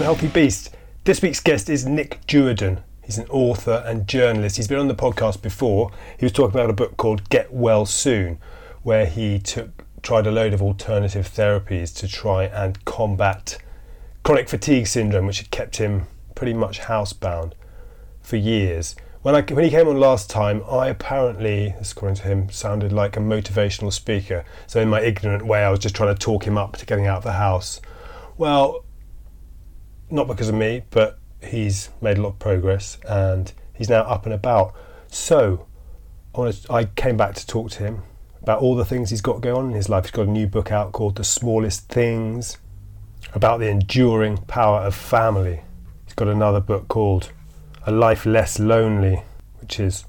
from Healthy Beast. This week's guest is Nick Duerden. He's an author and journalist. He's been on the podcast before. He was talking about a book called Get Well Soon, where he took tried a load of alternative therapies to try and combat chronic fatigue syndrome, which had kept him pretty much housebound for years. When, I, when he came on last time, I apparently, according to him, sounded like a motivational speaker. So, in my ignorant way, I was just trying to talk him up to getting out of the house. Well, not because of me, but he's made a lot of progress and he's now up and about. So I, came back to talk to him about all the things he's got going on in his life. He's got a new book out called The Smallest Things about the enduring power of family. He's got another book called A Life Less Lonely, which is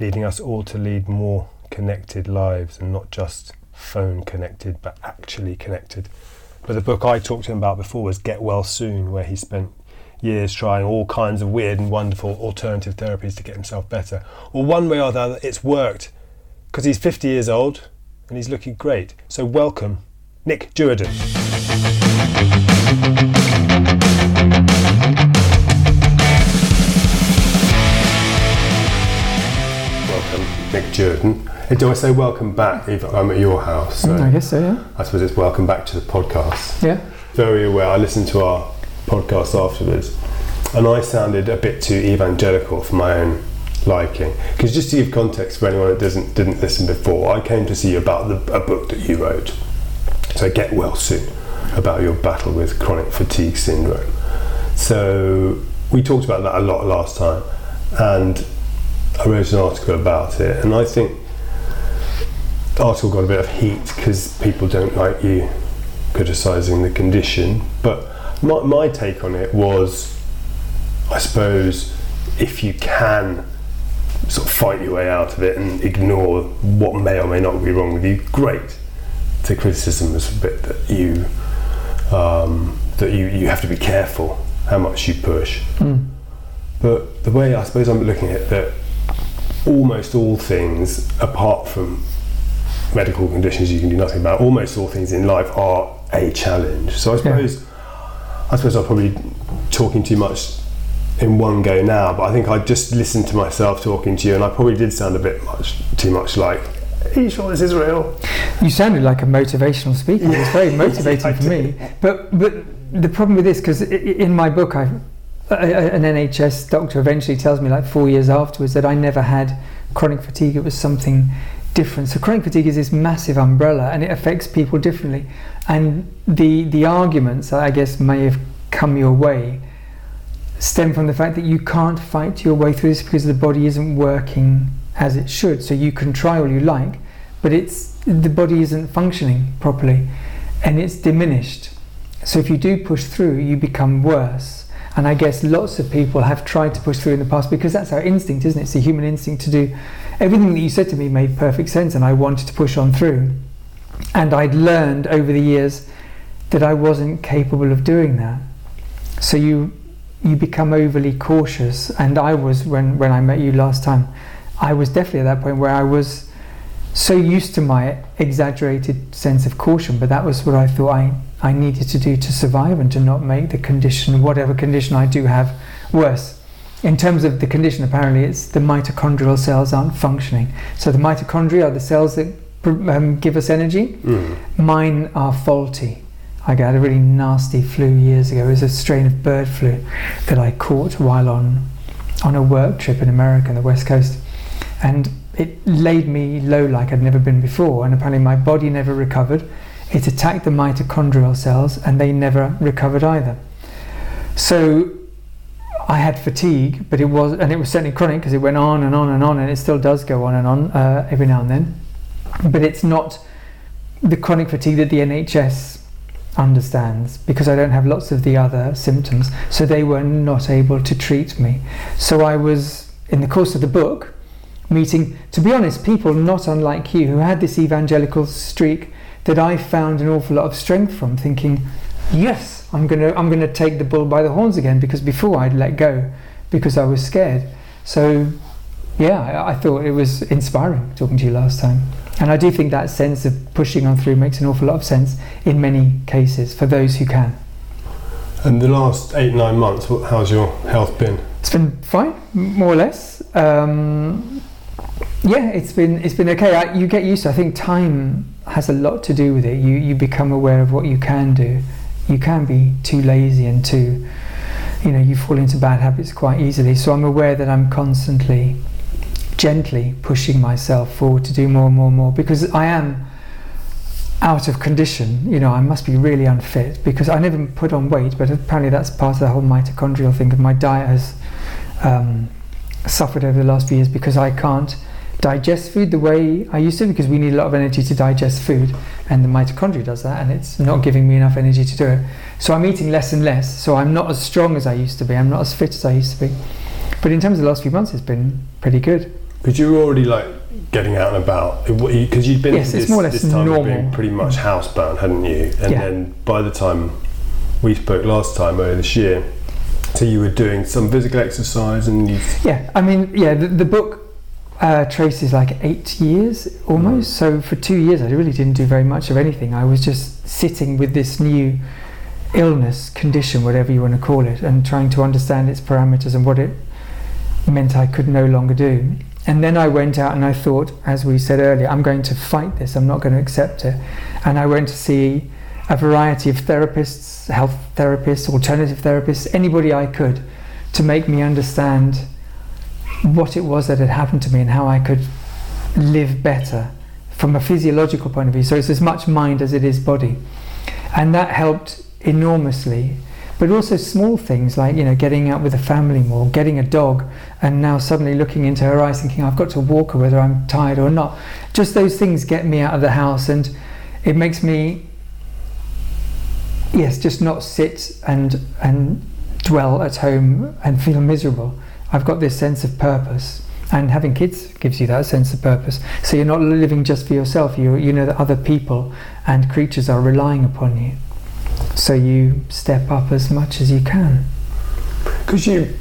leading us all to lead more connected lives and not just phone connected, but actually connected. But the book I talked to him about before was Get Well Soon, where he spent years trying all kinds of weird and wonderful alternative therapies to get himself better. Well, one way or the other, it's worked because he's 50 years old and he's looking great. So, welcome, Nick Duerden. Nick Duerden. Do I say welcome back? if I'm at your house. So I guess so, yeah. I suppose it's welcome back to the podcast. Yeah. Very aware. I listened to our podcast afterwards, and I sounded a bit too evangelical for my own liking. Because just to give context for anyone that doesn't didn't listen before, I came to see you about the, a book that you wrote. So get well soon about your battle with chronic fatigue syndrome. So we talked about that a lot last time, and I wrote an article about it, and I think the article got a bit of heat because people don't like you criticising the condition. But my, my take on it was, I suppose, if you can sort of fight your way out of it and ignore what may or may not be wrong with you, great. The criticism is a bit that you um, that you, you have to be careful how much you push. Mm. But the way I suppose I'm looking at that, almost all things apart from medical conditions you can do nothing about. Almost all things in life are a challenge. So I suppose yeah. I suppose I'm probably talking too much in one go now, but I think I just listened to myself talking to you, and I probably did sound a bit much too much like. Are you sure this is real? You sounded like a motivational speaker. Yeah. It's very motivating for me. But but the problem with this, because in my book, I an NHS doctor eventually tells me like four years afterwards that I never had chronic fatigue. It was something different. So chronic fatigue is this massive umbrella, and it affects people differently. And the the arguments I guess may have come your way stem from the fact that you can't fight your way through this because the body isn't working as it should. So you can try all you like, but it's the body isn't functioning properly, and it's diminished. So if you do push through, you become worse. And I guess lots of people have tried to push through in the past because that's our instinct, isn't it? It's a human instinct to do everything that you said to me made perfect sense, and I wanted to push on through. And I'd learned over the years that I wasn't capable of doing that. So you you become overly cautious, and I was when when I met you last time. I was definitely at that point where I was so used to my exaggerated sense of caution, but that was what I thought I, I needed to do to survive and to not make the condition, whatever condition I do have, worse in terms of the condition, apparently it's the mitochondrial cells aren't functioning. So the mitochondria are the cells that um, give us energy. Mm. Mine are faulty. I got a really nasty flu years ago. It was a strain of bird flu that I caught while on on a work trip in America on the west coast, and it laid me low like I'd never been before. And apparently my body never recovered. It attacked the mitochondrial cells, and they never recovered either. So I had fatigue, but it was, and it was certainly chronic because it went on and on and on, and it still does go on and on uh, every now and then. But it's not the chronic fatigue that the NHS understands because I don't have lots of the other symptoms. So they were not able to treat me. So I was, in the course of the book, meeting, to be honest, people not unlike you who had this evangelical streak that I found an awful lot of strength from, thinking, yes I'm gonna I'm gonna take the bull by the horns again because before I'd let go because I was scared. So yeah, I, I thought it was inspiring talking to you last time. And I do think that sense of pushing on through makes an awful lot of sense in many cases for those who can. And the last eight nine months, how's your health been? It's been fine, more or less. Um, yeah, it's been it's been okay. I, you get used to. I think time has a lot to do with it. You you become aware of what you can do. You can be too lazy and too, you know, you fall into bad habits quite easily. So I'm aware that I'm constantly, gently pushing myself forward to do more and more and more because I am out of condition. You know, I must be really unfit because I never put on weight, but apparently that's part of the whole mitochondrial thing. Of my diet has um, suffered over the last few years because I can't digest food the way I used to because we need a lot of energy to digest food and the mitochondria does that and it's not giving me enough energy to do it. So I'm eating less and less, so I'm not as strong as I used to be, I'm not as fit as I used to be. But in terms of the last few months, it's been pretty good. Because you were already like getting out and about because you'd been Yes, this, it's more or less this time normal. being pretty much housebound, hadn't you? And Yeah. then by the time we spoke last time earlier this year, so you were doing some physical exercise and you Yeah, I mean, yeah, the, the book uh, traces like eight years almost. So for two years, I really didn't do very much of anything. I was just sitting with this new illness, condition, whatever you want to call it, and trying to understand its parameters and what it meant I could no longer do. And then I went out and I thought, as we said earlier, I'm going to fight this, I'm not going to accept it. And I went to see a variety of therapists, health therapists, alternative therapists, anybody I could to make me understand what it was that had happened to me and how I could live better from a physiological point of view. So it's as much mind as it is body. And that helped enormously. But also small things like, you know, getting out with the family more, getting a dog, and now suddenly looking into her eyes thinking, I've got to walk her whether I'm tired or not. Just those things get me out of the house and it makes me yes, just not sit and and dwell at home and feel miserable. I've got this sense of purpose, and having kids gives you that sense of purpose. So you're not living just for yourself. You you know that other people and creatures are relying upon you. So you step up as much as you can. because you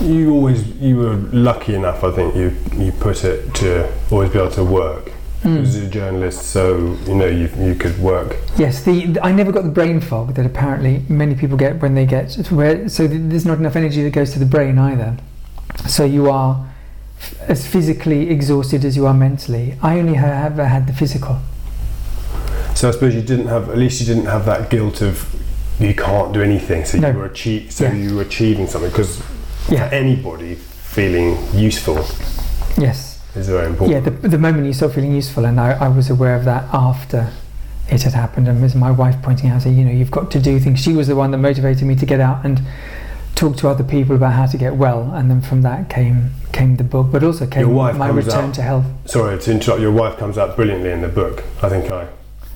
you always you were lucky enough, I think you you put it to always be able to work. Mm. As a journalist, so you know you you could work. Yes, the I never got the brain fog that apparently many people get when they get where so there's not enough energy that goes to the brain either. So you are f- as physically exhausted as you are mentally. I only have ever had the physical. So I suppose you didn't have at least you didn't have that guilt of you can't do anything. So No. you were achieve, so Yeah. you were achieving something because Yeah. anybody feeling useful Yes. is very Yeah. important. The, the moment you start feeling useful, and I, I was aware of that after it had happened, and as my wife pointing out, saying, you know, you've got to do things. She was the one that motivated me to get out and talk to other people about how to get well, and then from that came came the book, but also came Your wife my return out. to health. Sorry to interrupt. Your wife comes out brilliantly in the book. I think I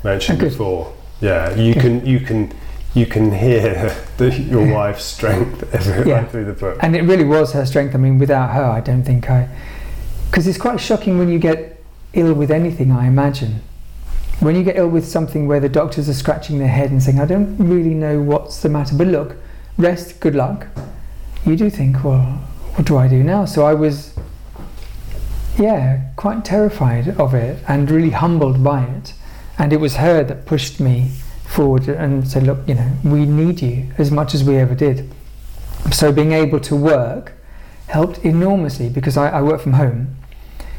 mentioned Oh, before. Yeah, you Good. can you can you can hear the, your wife's strength every Yeah. right through the book. And it really was her strength. I mean, without her, I don't think I. Because it's quite shocking when you get ill with anything, I imagine. When you get ill with something where the doctors are scratching their head and saying, I don't really know what's the matter, but look, rest, good luck. You do think, well, what do I do now? So I was, yeah, quite terrified of it and really humbled by it. And it was her that pushed me forward and said, look, you know, we need you as much as we ever did. So being able to work helped enormously because I, I work from home.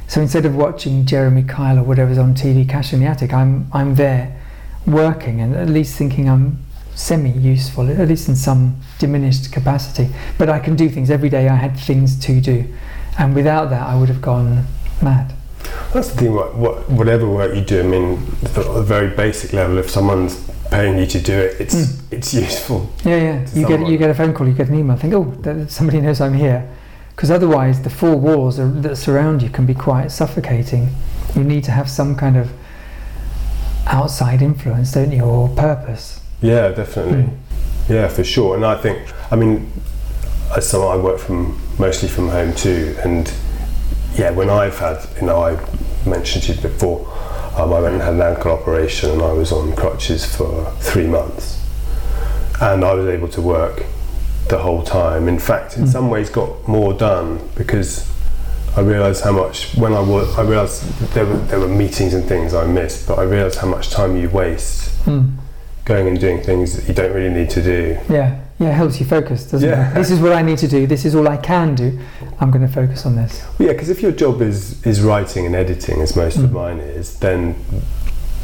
So instead of watching Jeremy Kyle or whatever's on TV, Cash in the Attic, I'm I'm there working and at least thinking I'm semi-useful, at least in some diminished capacity. But I can do things every day. I had things to do, and without that, I would have gone mad. That's the thing. What, what whatever work you do, I mean, at a very basic level, if someone's paying you to do it, it's Mm. it's useful. Yeah, yeah. You get you get a phone call, you get an email. Think, oh, somebody knows I'm here, because otherwise the four walls are, that surround you can be quite suffocating. You need to have some kind of outside influence, don't you, or purpose. Yeah, definitely. Mm. Yeah, for sure. And I think, I mean, as someone I work from mostly from home too, and yeah, when I've had, you know, I mentioned to you before, um, I went and had an ankle operation and I was on crutches for three months, and I was able to work the whole time. In fact, in Mm. some ways, got more done because I realised how much when I work. I realised there were there were meetings and things I missed, but I realised how much time you waste Mm. Going and doing things that you don't really need to do. Yeah, yeah, it helps you focus, doesn't Yeah. it? This is what I need to do. This is all I can do. I'm going to focus on this. Yeah, because if your job is is writing and editing, as most of Mm. mine is, then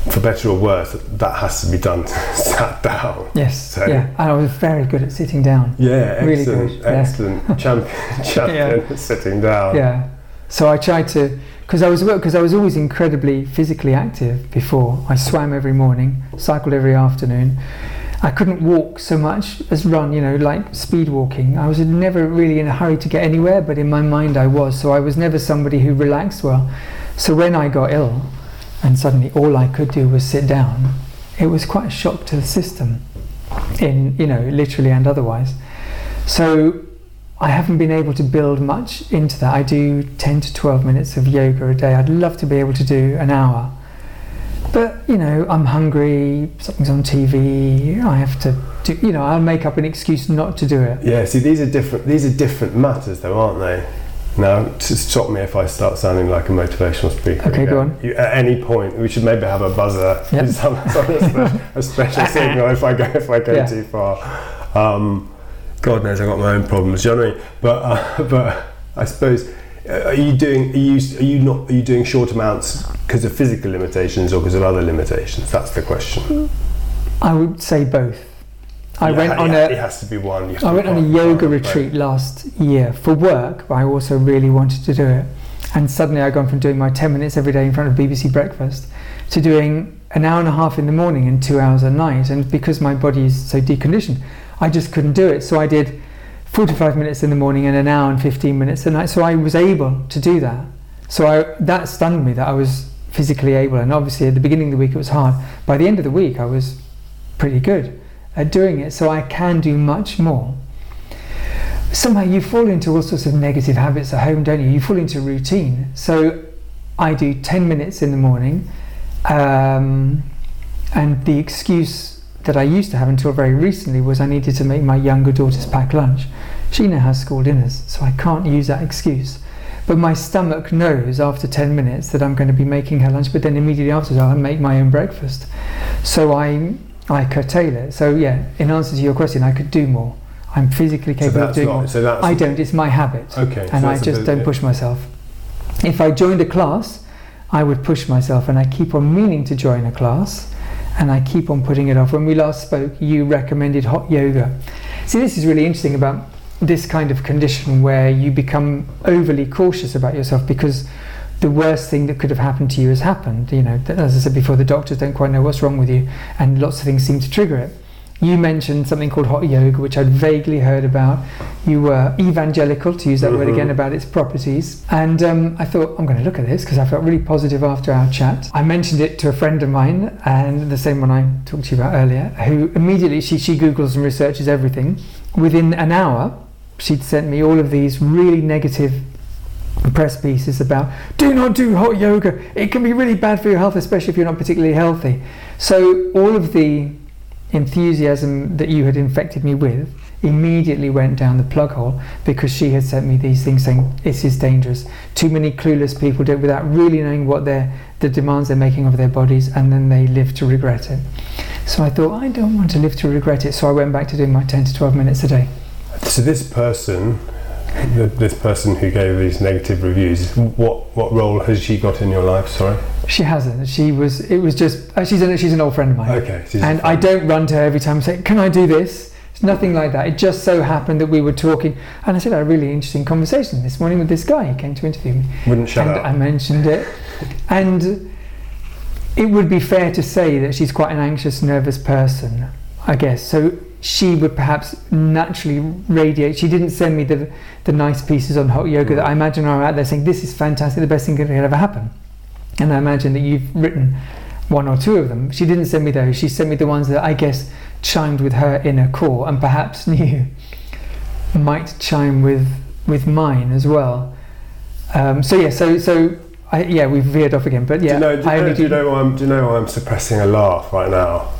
for better or worse, that has to be done sat down. Yes. So- yeah. And I was very good at sitting down. Yeah, Really excellent, good, yeah. excellent champion, champion at sitting down. Yeah. So I tried to, because I was because I was always incredibly physically active before. I swam every morning, cycled every afternoon. I couldn't walk so much as run, you know, like speed walking. I was never really in a hurry to get anywhere, but in my mind I was. So I was never somebody who relaxed well. So when I got ill, and suddenly all I could do was sit down, it was quite a shock to the system, in you know, literally and otherwise. So I haven't been able to build much into that. I do 10 to 12 minutes of yoga a day. I'd love to be able to do an hour. But, you know, I'm hungry, something's on TV, I have to do, you know, I'll make up an excuse not to do it. Yeah, see, these are different. These are different matters, though, aren't they? Now, to stop me if I start sounding like a motivational speaker. Okay, go on. You, at any point, we should maybe have a buzzer, Yep. some, some a special signal if I go if I go Yeah. too far. Um, God knows I've got my own problems. Do you know what I mean? But uh, but I suppose. uh, Are you doing? Are you are you not? Are you doing short amounts because of physical limitations or because of other limitations? That's the question. I would say both. I Yeah, went on yeah, a It has to be one. I went on a yoga retreat last year for work, but I also really wanted to do it. And suddenly I'd gone from doing my 10 minutes every day in front of BBC Breakfast to doing an hour and a half in the morning and two hours at night. And because my body is so deconditioned, I just couldn't do it. So I did 45 minutes in the morning and an hour and 15 minutes at night. So I was able to do that. So I, that stunned me that I was physically able. And obviously at the beginning of the week it was hard. By the end of the week I was pretty good at doing it. So I can do much more somehow you fall into all sorts of negative habits at home, don't you? You fall into routine. So I do 10 minutes in the morning, um, and the excuse that I used to have until very recently was I needed to make my younger daughter's packed lunch. She now has school dinners, so I can't use that excuse. But my stomach knows after 10 minutes that I'm going to be making her lunch, but then immediately after I'll make my own breakfast. So I, I curtail it. So, yeah, in answer to your question, I could do more. I'm physically So capable of doing not. more. So. I don't, it's my habit. Okay. so and I just don't push myself. If I joined a class, I would push myself and I keep on meaning to join a class and I keep on putting it off. When we last spoke, you recommended hot yoga. See, this is really interesting about this kind of condition where you become overly cautious about yourself because the worst thing that could have happened to you has happened. You know, as I said before, the doctors don't quite know what's wrong with you and lots of things seem to trigger it. You mentioned something called hot yoga, which I'd vaguely heard about. You were evangelical, to use that word Mhm. again, about its properties. And um, I thought, I'm going to look at this because I felt really positive after our chat. I mentioned it to a friend of mine, and the same one I talked to you about earlier, who immediately, she, she Googles and researches everything. Within an hour, she'd sent me all of these really negative press pieces about do not do hot yoga. It can be really bad for your health, especially if you're not particularly healthy. So all of the enthusiasm that you had infected me with immediately went down the plug hole because she had sent me these things saying this is dangerous. Too many clueless people do it without really knowing what they're the demands they're making of their bodies and then they live to regret it. So I thought I don't want to live to regret it so I went back to doing my 10 to 12 minutes a day. So this person, th- this person who gave these negative reviews, what what role has she got in your life? Sorry. She hasn't. She was. It was just. Uh, she's an. She's an old friend of mine. Okay. and I don't run to her every time and say, "Can I do this?" It's nothing like that. It just so happened that we were talking, and I said I had a really interesting conversation this morning with this guy. He came to interview me, wouldn't shut and up. I mentioned it, and it would be fair to say that she's quite an anxious, nervous person, I guess. So she would perhaps naturally radiate. She didn't send me the the nice pieces on hot yoga that I imagine are out there saying this is fantastic, the best thing that could ever happen. And I imagine that you've written one or two of them. She didn't send me those. She sent me the ones that I guess chimed with her inner core and perhaps knew might chime with with mine as well. Um, so yeah, so so I, yeah, we've veered off again. But yeah, do you know? Do you know, do you know I'm? Do you know why I'm suppressing a laugh right now?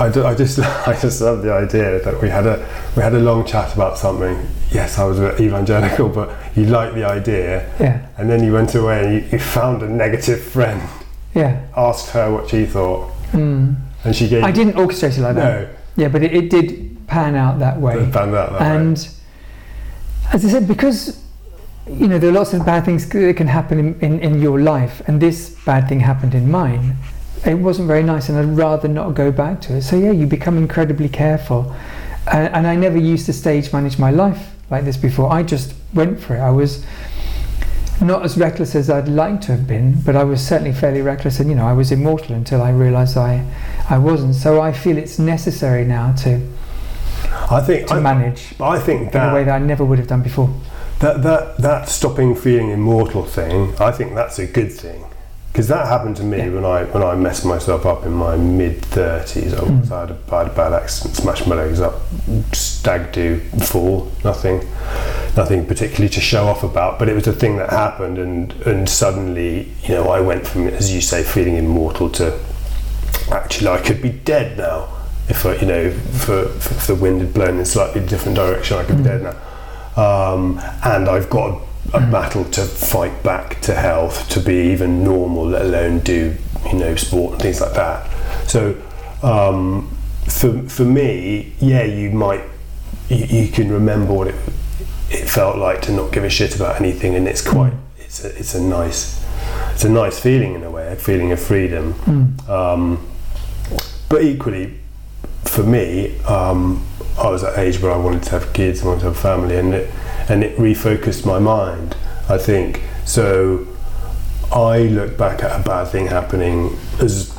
I, do, I just I just love the idea that we had a we had a long chat about something. Yes, I was evangelical, but you liked the idea, yeah, and then you went away and you, you found a negative friend, yeah. asked her what she thought, Mm. and she gave. I didn't orchestrate it like that. No, Yeah, but it, it did. pan out that way. It panned out that way. and as I said, because you know there are lots of bad things that can happen in, in, in your life, and this bad thing happened in mine. It wasn't very nice, and I'd rather not go back to it. So yeah, you become incredibly careful, and, and I never used to stage manage my life like this before. I just went for it. I was not as reckless as I'd like to have been, but I was certainly fairly reckless, and you know I was immortal until I realised I I wasn't. So I feel it's necessary now to I think to I, manage I think in a way that, that I never would have done before. that that that stopping feeling immortal thing. I think that's a good thing because that happened to me Yeah. when I when I messed myself up in my mid thirties. I, Mm. I, had had a bad accident, smashed my legs up, stag do fall, nothing, nothing particularly to show off about. But it was a thing that happened, and and suddenly, you know, I went from, as you say, feeling immortal to actually I could be dead now. If I, you know, for, for if the wind had blown in a slightly different direction, I could be Mm. dead now. Um, and I've got a, battle to fight back to health to be even normal, let alone do you know sport and things like that. So um, for for me, yeah, you might you, you can remember what it it felt like to not give a shit about anything, and it's quite it's a, it's a nice it's a nice feeling in a way, a feeling of freedom. Mm. Um, but equally, for me, um, I was at age where I wanted to have kids, I wanted to have a family, and it and it refocused my mind. I think so. I look back at a bad thing happening as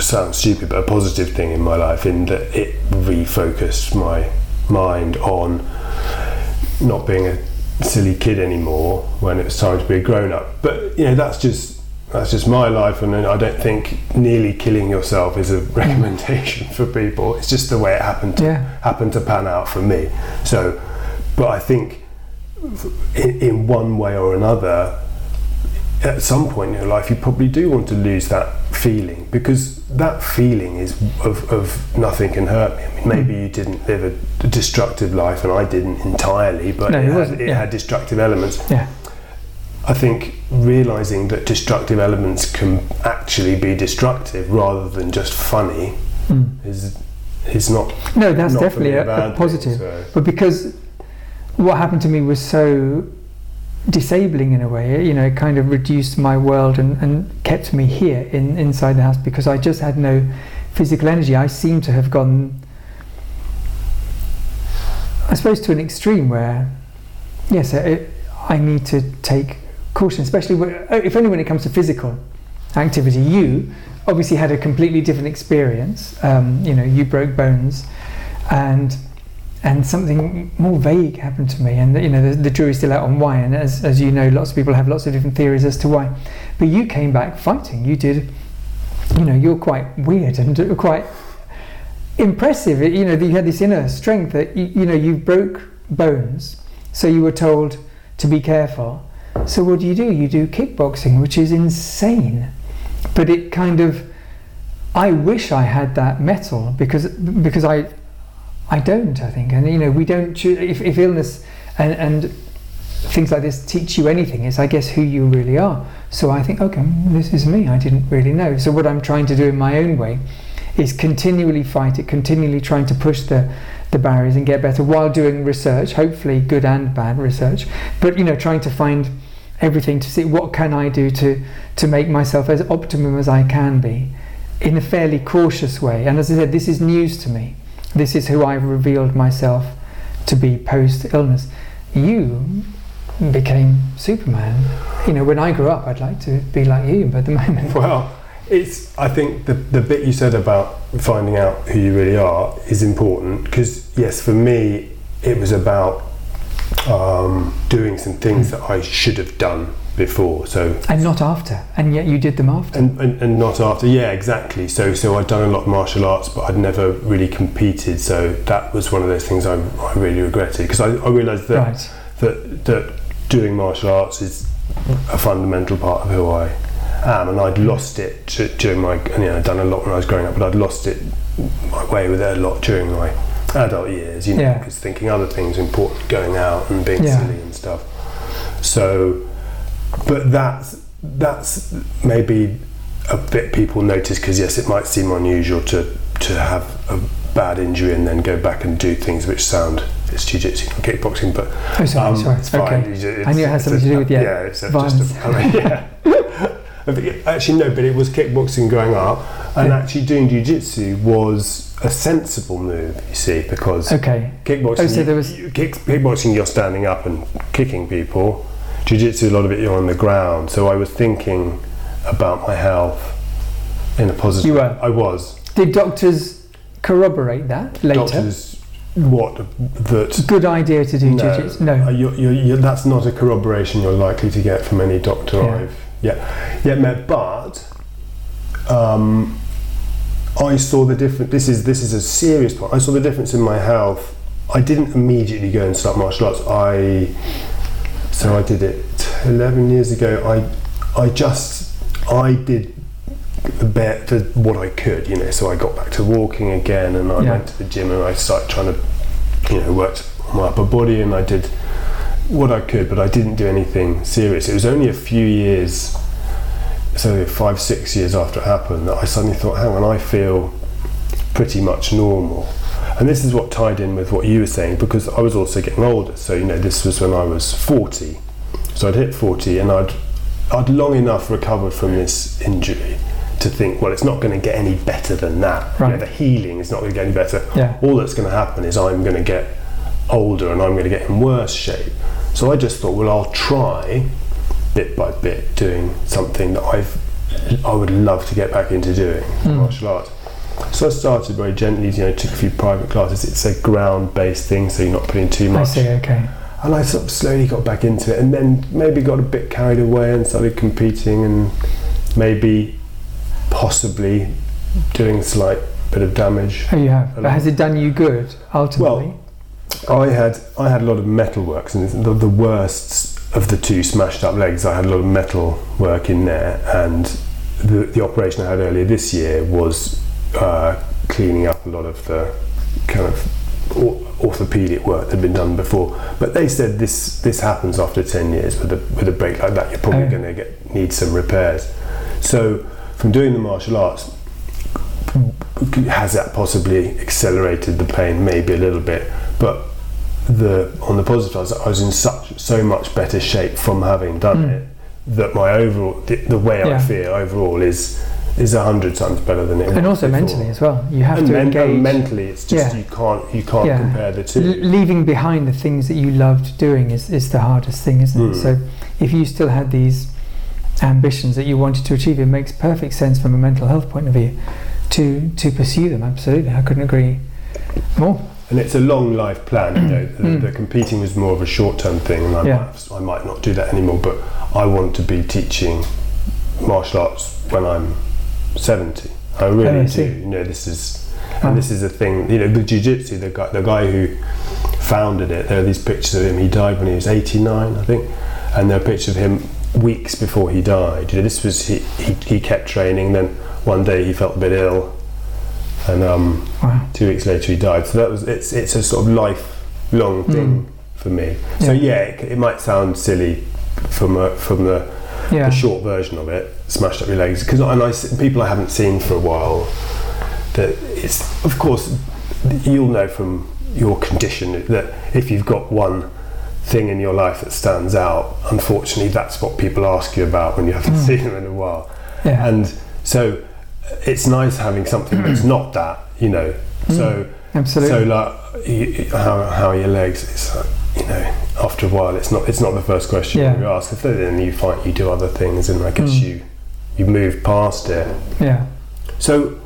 sounds stupid, but a positive thing in my life, in that it refocused my mind on not being a silly kid anymore when it was time to be a grown up. But you know, that's just that's just my life, and I don't think nearly killing yourself is a recommendation for people. It's just the way it happened to Yeah. happened to pan out for me. So, but I think in, in one way or another, at some point in your life, you probably do want to lose that feeling because that feeling is of, of nothing can hurt me. I mean, maybe hmm. you didn't live a destructive life, and I didn't entirely, but No, it, it had, it yeah. had destructive elements. Yeah. I think realizing that destructive elements can actually be destructive rather than just funny Mm. is is not No, that's not definitely a, a thing, positive. so- But because what happened to me was so disabling in a way, you know, it kind of reduced my world and, and kept me here in inside the house because I just had no physical energy. I seem to have gone, I suppose, to an extreme where, yes, it, I need to take caution, especially when, if only when it comes to physical activity. You obviously had a completely different experience. Um, you know, you broke bones, and and something more vague happened to me. And you know, the, the jury's still out on why. And as as you know, lots of people have lots of different theories as to why. But you came back fighting. You did. You know, you're quite weird and quite impressive. You know, that you had this inner strength that you, you know you broke bones, so you were told to be careful. So what do you do? You do kickboxing, which is insane. But it kind of, I wish I had that mettle because because I, I don't. I think, and you know, we don't. choo- If, if illness and and things like this teach you anything, it's I guess who you really are. So I think, okay, this is me. I didn't really know. So what I'm trying to do in my own way is continually fight it, continually trying to push the the barriers and get better while doing research, hopefully good and bad research. But you know, trying to find everything to see what can I do to to make myself as optimum as I can be in a fairly cautious way. And as I said, this is news to me. This is who I've revealed myself to be post illness. You became Superman. You know, when I grew up, I'd like to be like you, but at the moment, Well, it's. I think the the bit you said about finding out who you really are is important because yes, for me, it was about um, doing some things that I should have done before. So and not after, and yet you did them after. and, and, and not after. Yeah, exactly. So so I'd done a lot of martial arts, but I'd never really competed. So that was one of those things I, I really regretted because I, I realised that right. that that doing martial arts is a fundamental part of who I am, and I'd lost it during my. You know, I'd done a lot when I was growing up, but I'd lost it my way with it a lot during my adult years. You know, Yeah. because thinking other things important, going out and being Yeah. silly and stuff. So, but that's that's maybe a bit people notice because yes, it might seem unusual to to have a bad injury and then go back and do things which sound it's jiu-jitsu not kickboxing but Oh, sorry, um, sorry. it's fine. Okay. Ju- I knew it had something a- to do with, yeah, yeah it's a, just a, I mean, yeah actually no but it was kickboxing growing up and Yeah. actually doing jiu-jitsu was a sensible move you see because Okay. kickboxing Oh, so there was- you- kick, kickboxing you're standing up and kicking people jiu-jitsu a lot of it you're on the ground so I was thinking about my health in a positive You were? I was Did doctors corroborate that later? doctors what that Good idea to do no, jiu-jitsu. Uh, No. you're, you're, you're, that's not a corroboration you're likely to get from any doctor Yeah. I've yeah yeah met. But um, I saw the difference. This is this is a serious point. I saw the difference in my health. I didn't immediately go and start martial arts. I so I did it 11 years ago. I I just I did a bit for what I could, you know. So I got back to walking again, and I Yeah. went to the gym, and I started trying to, you know, worked on my upper body, and I did what I could, but I didn't do anything serious. It was only a few years, so five, six years after it happened, that I suddenly thought, hang on, I feel pretty much normal. And this is what tied in with what you were saying, because I was also getting older. So, you know, this was when I was 40. So I'd hit 40 and I'd, I'd long enough recovered from this injury to think, well, it's not going to get any better than that. You know, Right. the healing is not going to get any better Yeah. all that's going to happen is I'm going to get older and I'm going to get in worse shape. So I just thought, well, I'll try bit by bit doing something that I've I would love to get back into doing Mm. martial arts. So I started very gently, you know, took a few private classes. It's a ground-based thing, so you're not putting too I much. see. Okay. And I sort of slowly got back into it, and then maybe got a bit carried away and started competing, and maybe possibly doing a slight bit of damage. Oh, you have. But has it done you good ultimately? I had I had a lot of metal works, and the, the worst of the two smashed up legs. I had a lot of metal work in there, and the the operation I had earlier this year was uh, cleaning up a lot of the kind of orthopedic work that had been done before. But they said this this happens after ten years with a with a break like that. You're probably Oh. going to get need some repairs. So from doing the martial arts, has that possibly accelerated the pain maybe a little bit but the on the positive side I was in such so much better shape from having done Mm. it that my overall the, the way I feel overall is is a hundred times better than it was and also before. mentally as well. You have and, to men- and engage. mentally it's just Yeah. you can't you can't Yeah. compare the two L- leaving behind the things that you loved doing is, is the hardest thing, isn't Mm. it? So if you still had these ambitions that you wanted to achieve, it makes perfect sense from a mental health point of view to to pursue them. Absolutely, I couldn't agree more. And it's a long life plan you know the, Mm. the competing was more of a short term thing and I, Yeah. might, I might not do that anymore but I want to be teaching martial arts when I'm 70 I really Oh, I do. you know this is and this is a thing you know the jiu-jitsu the guy the guy who founded it there are these pictures of him he died when he was 89 I think and there are pictures of him weeks before he died. You know this was he, he, he kept training then one day he felt a bit ill and um Wow. two weeks later he died. So that was it's it's a sort of lifelong thing for me. So Hmm. Yeah. yeah, it, it might sound silly from a, from the, Yeah. the short version of it, smashed up your legs, because and I people I haven't seen for a while. That it's of course you'll know from your condition that if you've got one thing in your life that stands out, unfortunately that's what people ask you about when you haven't Mm. seen them in a while. Yeah. And so it's nice having something that's not that, you know. So Absolutely. so like you, how, how are your legs? It's like, you know after a while it's not it's not the first question Yeah. you ask. If then you find you do other things and I guess Mm. you you move past it. yeah. So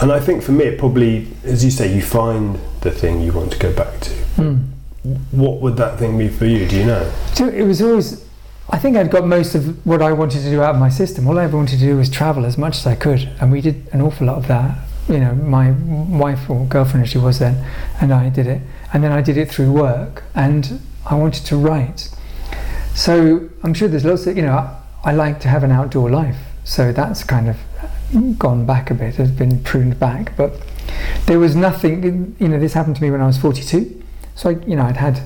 and I think for me it probably as you say you find the thing you want to go back to. Mm. What would that thing be for you? Do you know? So it was always. I think I'd got most of what I wanted to do out of my system. All I ever wanted to do was travel as much as I could, and we did an awful lot of that. You know, my wife or girlfriend, as she was then, and I did it, and then I did it through work, and I wanted to write. So I'm sure there's lots of you know. I, I like to have an outdoor life, so that's kind of gone back a bit, has been pruned back. But there was nothing. You know, this happened to me when I was 42, so I, you know I'd had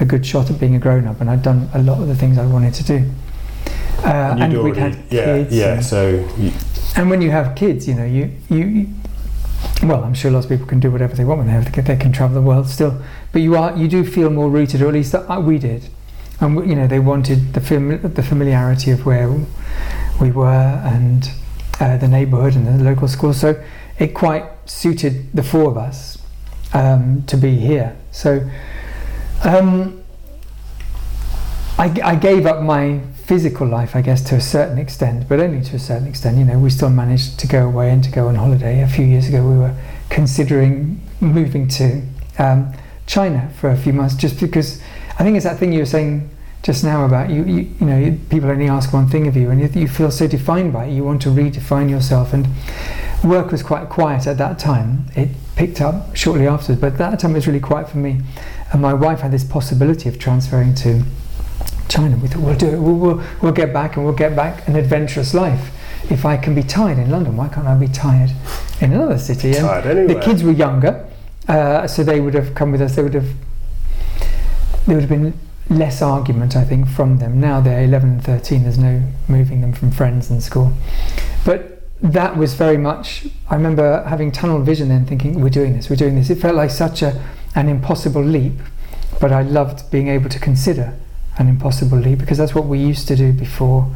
a good shot at being a grown up, and I'd done a lot of the things I wanted to do. Uh, And and we'd had yeah kids. yeah. and- So you, and when you have kids, you know, you, you, you well, I'm sure lots of people can do whatever they want when they have, they can, they can travel the world still. But you are, you do feel more rooted, or at least uh, we did. And we- you know, they wanted the fam- the familiarity of where we were and uh, the neighbourhood and the local school. So it quite suited the four of us um, to be here. So um, I, I gave up my physical life, I guess, to a certain extent, but only to a certain extent. You know, we still managed to go away and to go on holiday. A few years ago, we were considering moving to um, China for a few months, just because I think it's that thing you were saying just now about you. You, you know, people only ask one thing of you, and you, you feel so defined by it. You want to redefine yourself, and work was quite quiet at that time. It picked up shortly afterwards, but that time was really quiet for me. And my wife had this possibility of transferring to China. We thought we'll do it. We'll, we'll, we'll get back and we'll get back an adventurous life. If I can be tired in London, why can't I be tired in another city? And Tired anyway. the kids were younger, uh, so they would have come with us. They would have. There would have been less argument, I think, from them. Now they're 11 and 13. There's no moving them from friends and school. But that was very much. I remember having tunnel vision then, thinking, "We're doing this. We're doing this." It felt like such a an impossible leap, but I loved being able to consider an impossible leap because that's what we used to do before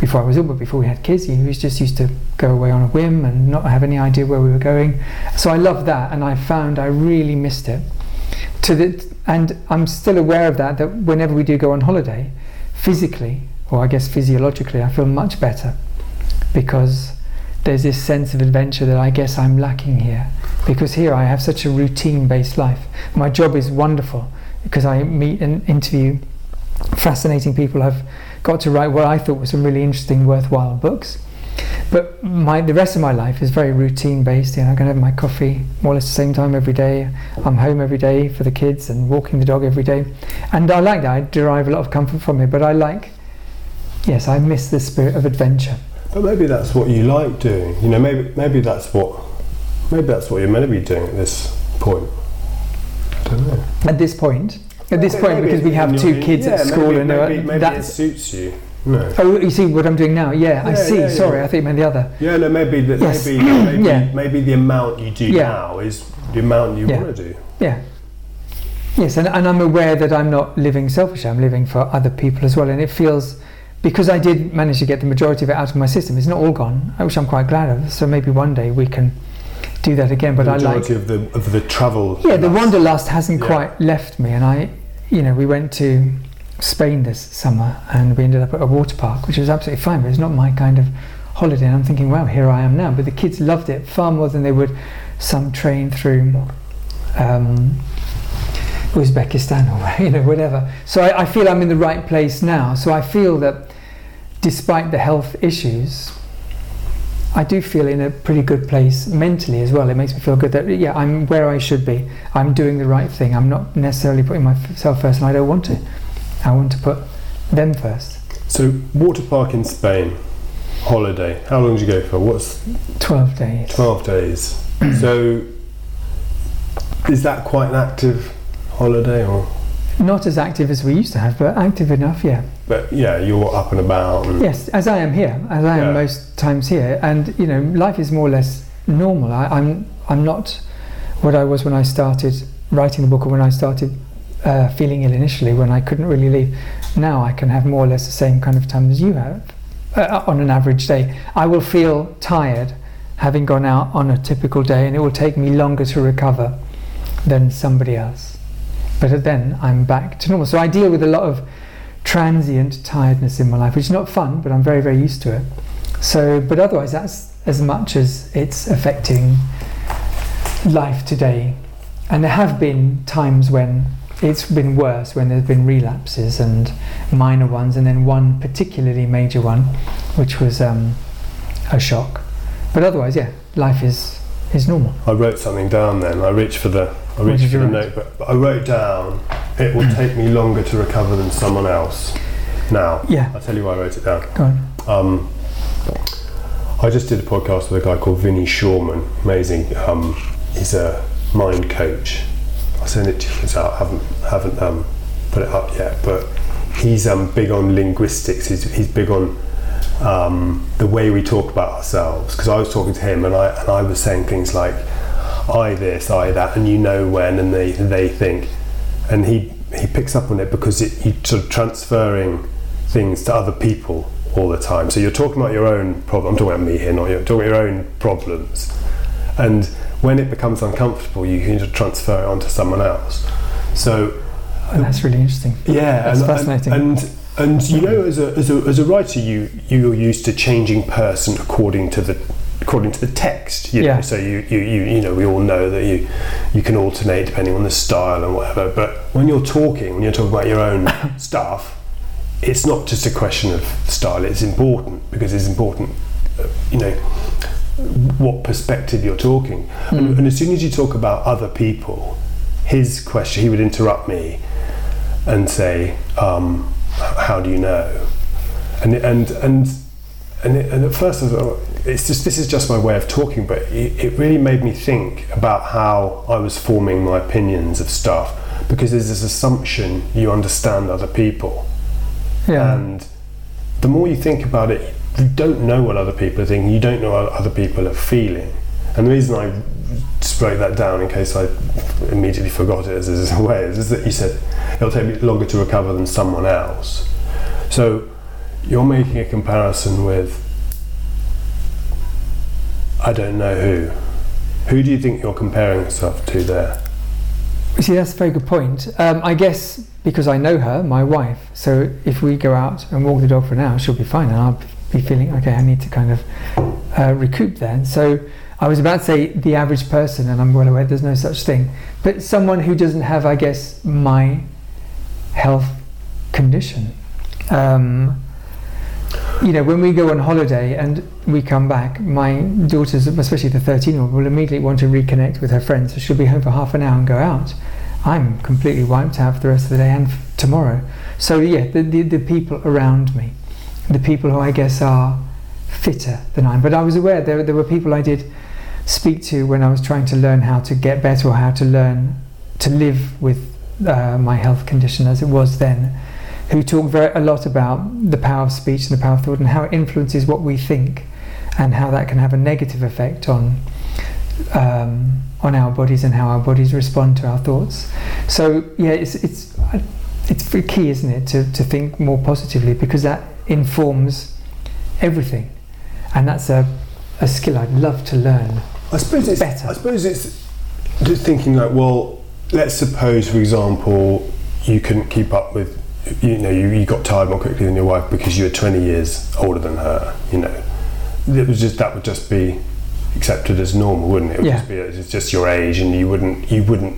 before I was ill, but before we had kids. You was just used to go away on a whim and not have any idea where we were going. So I loved that, and I found I really missed it. To the and I'm still aware of that. That whenever we do go on holiday, physically or I guess physiologically, I feel much better because there's this sense of adventure that I guess I'm lacking here. Because here I have such a routine-based life. My job is wonderful because I meet and interview fascinating people. I've got to write what I thought were some really interesting, worthwhile books. But my the rest of my life is very routine based. You know, going to have my coffee more or less the same time every day. I'm home every day for the kids and walking the dog every day, and I like that. I derive a lot of comfort from it. But I like, yes, I miss the spirit of adventure. But maybe that's what you like doing. You know, maybe maybe that's what maybe that's what you're meant to be doing at this point. I don't know. At this point, at this Maybe- point, because we have two kids yeah, at school maybe, and maybe, maybe it that's. suits you. No. Oh, you see what I'm doing now? Yeah, I see. yeah, Sorry, yeah. I think you meant the other. Yeah, no, maybe the, Yes. maybe maybe, Yeah. maybe the amount you do Yeah. now is the amount you Yeah. want to do. Yeah. Yes, and, and I'm aware that I'm not living selfishly, I'm living for other people as well. And it feels, because I did manage to get the majority of it out of my system, it's not all gone, which I'm quite glad of. So maybe one day we can do that again. But the I like. majority of the of the travel. Yeah, the wanderlust hasn't Yeah. quite left me. And I, you know, we went to Spain this summer and we ended up at a water park, which was absolutely fine, but it's not my kind of holiday. And I'm thinking, wow, here I am now. But the kids loved it far more than they would some train through um, Uzbekistan or you know whatever. So I, I feel I'm in the right place now. So I feel that despite the health issues, I do feel in a pretty good place mentally as well. It makes me feel good that yeah, I'm where I should be. I'm doing the right thing. I'm not necessarily putting myself first, and I don't want to. I want to put them first. So water park in Spain, holiday. How long did you go for? What's Twelve days. twelve days? so is that quite an active holiday, or? Not as active as we used to have, but active enough. Yeah. But yeah, you're up and about. And Yes, as I am here, as I am Yeah. most times here, and you know, life is more or less normal. I, I'm I'm not what I was when I started writing the book, or when I started uh, feeling ill initially, when I couldn't really leave. Now I can have more or less the same kind of time as you have uh, on an average day. I will feel tired having gone out on a typical day, and it will take me longer to recover than somebody else. But then I'm back to normal. So I deal with a lot of transient tiredness in my life, which is not fun, but I'm very, very used to it. So, but otherwise, that's as much as it's affecting life today. And there have been times when it's been worse, when there's been relapses and minor ones, and then one particularly major one, which was um, a shock. But otherwise, yeah, life is is normal. I wrote something down. Then I reached for the I reached for the write? notebook. But I wrote down. It will take me longer to recover than someone else. Now, Yeah, I'll tell you why I wrote it down. go on. Um, I just did a podcast with a guy called Vinny Shawman. Amazing. Um, he's a mind coach. I'll send it to you because I haven't haven't um, put it up yet. But he's um, big on linguistics. He's, he's big on um, the way we talk about ourselves. Because I was talking to him and I and I was saying things like, I this, I that, and you know when, and they they think, and he he picks up on it because it, you're sort of transferring things to other people all the time. So you're talking about your own problem. I'm talking about me here, not you. Talking about your own problems, and when it becomes uncomfortable, you can just transfer it onto someone else. So Oh, that's really interesting. yeah, That's and, fascinating. And, and and you know, as a, as a as a writer, you you're used to changing person according to the according to the text. You know? Yeah. So you, you you you know we all know that you you can alternate depending on the style and whatever. But when you're talking, when you're talking about your own stuff, it's not just a question of style. It's important because it's important. uh, You know what perspective you're talking. And, Mm. and as soon as you talk about other people, his question, he would interrupt me and say, um, "How do you know?" And and and and, it, and at first I was, oh, it's just this is just my way of talking, but it, it really made me think about how I was forming my opinions of stuff because there's this assumption you understand other people, Yeah. and the more you think about it, you don't know what other people are thinking. You don't know what other people are feeling. And the reason I just wrote that down in case I immediately forgot it as is a way is, is that you said it'll take me longer to recover than someone else. So you're making a comparison with I don't know who. Who do you think you're comparing yourself to there? See, that's a very good point. Um, I guess because I know her, my wife, so if we go out and walk the dog for an hour, she'll be fine, and I'll be feeling okay. I need to kind of uh, recoup then. So I was about to say the average person, and I'm well aware there's no such thing, but someone who doesn't have, I guess, my health condition. Um, you know, when we go on holiday and we come back, my daughters, especially the 13 year old, will immediately want to reconnect with her friends. So she'll be home for half an hour and go out. I'm completely wiped out for the rest of the day and tomorrow. So, yeah, the, the, the people around me, the people who I guess are fitter than I am. But I was aware there, there were people I did speak to when I was trying to learn how to get better or how to learn to live with uh, my health condition as it was then who talk very a lot about the power of speech and the power of thought and how it influences what we think and how that can have a negative effect on um, on our bodies and how our bodies respond to our thoughts. So yeah, it's it's it's very key, isn't it, to, to think more positively because that informs everything, and that's a, a skill I'd love to learn. I suppose it's Better. I suppose it's just thinking like, well, let's suppose, for example, you couldn't keep up with, you know, you, you got tired more quickly than your wife because you were 20 years older than her. You know, it was just that would just be accepted as normal, wouldn't it? It would Yeah. just be it's just your age, and you wouldn't you wouldn't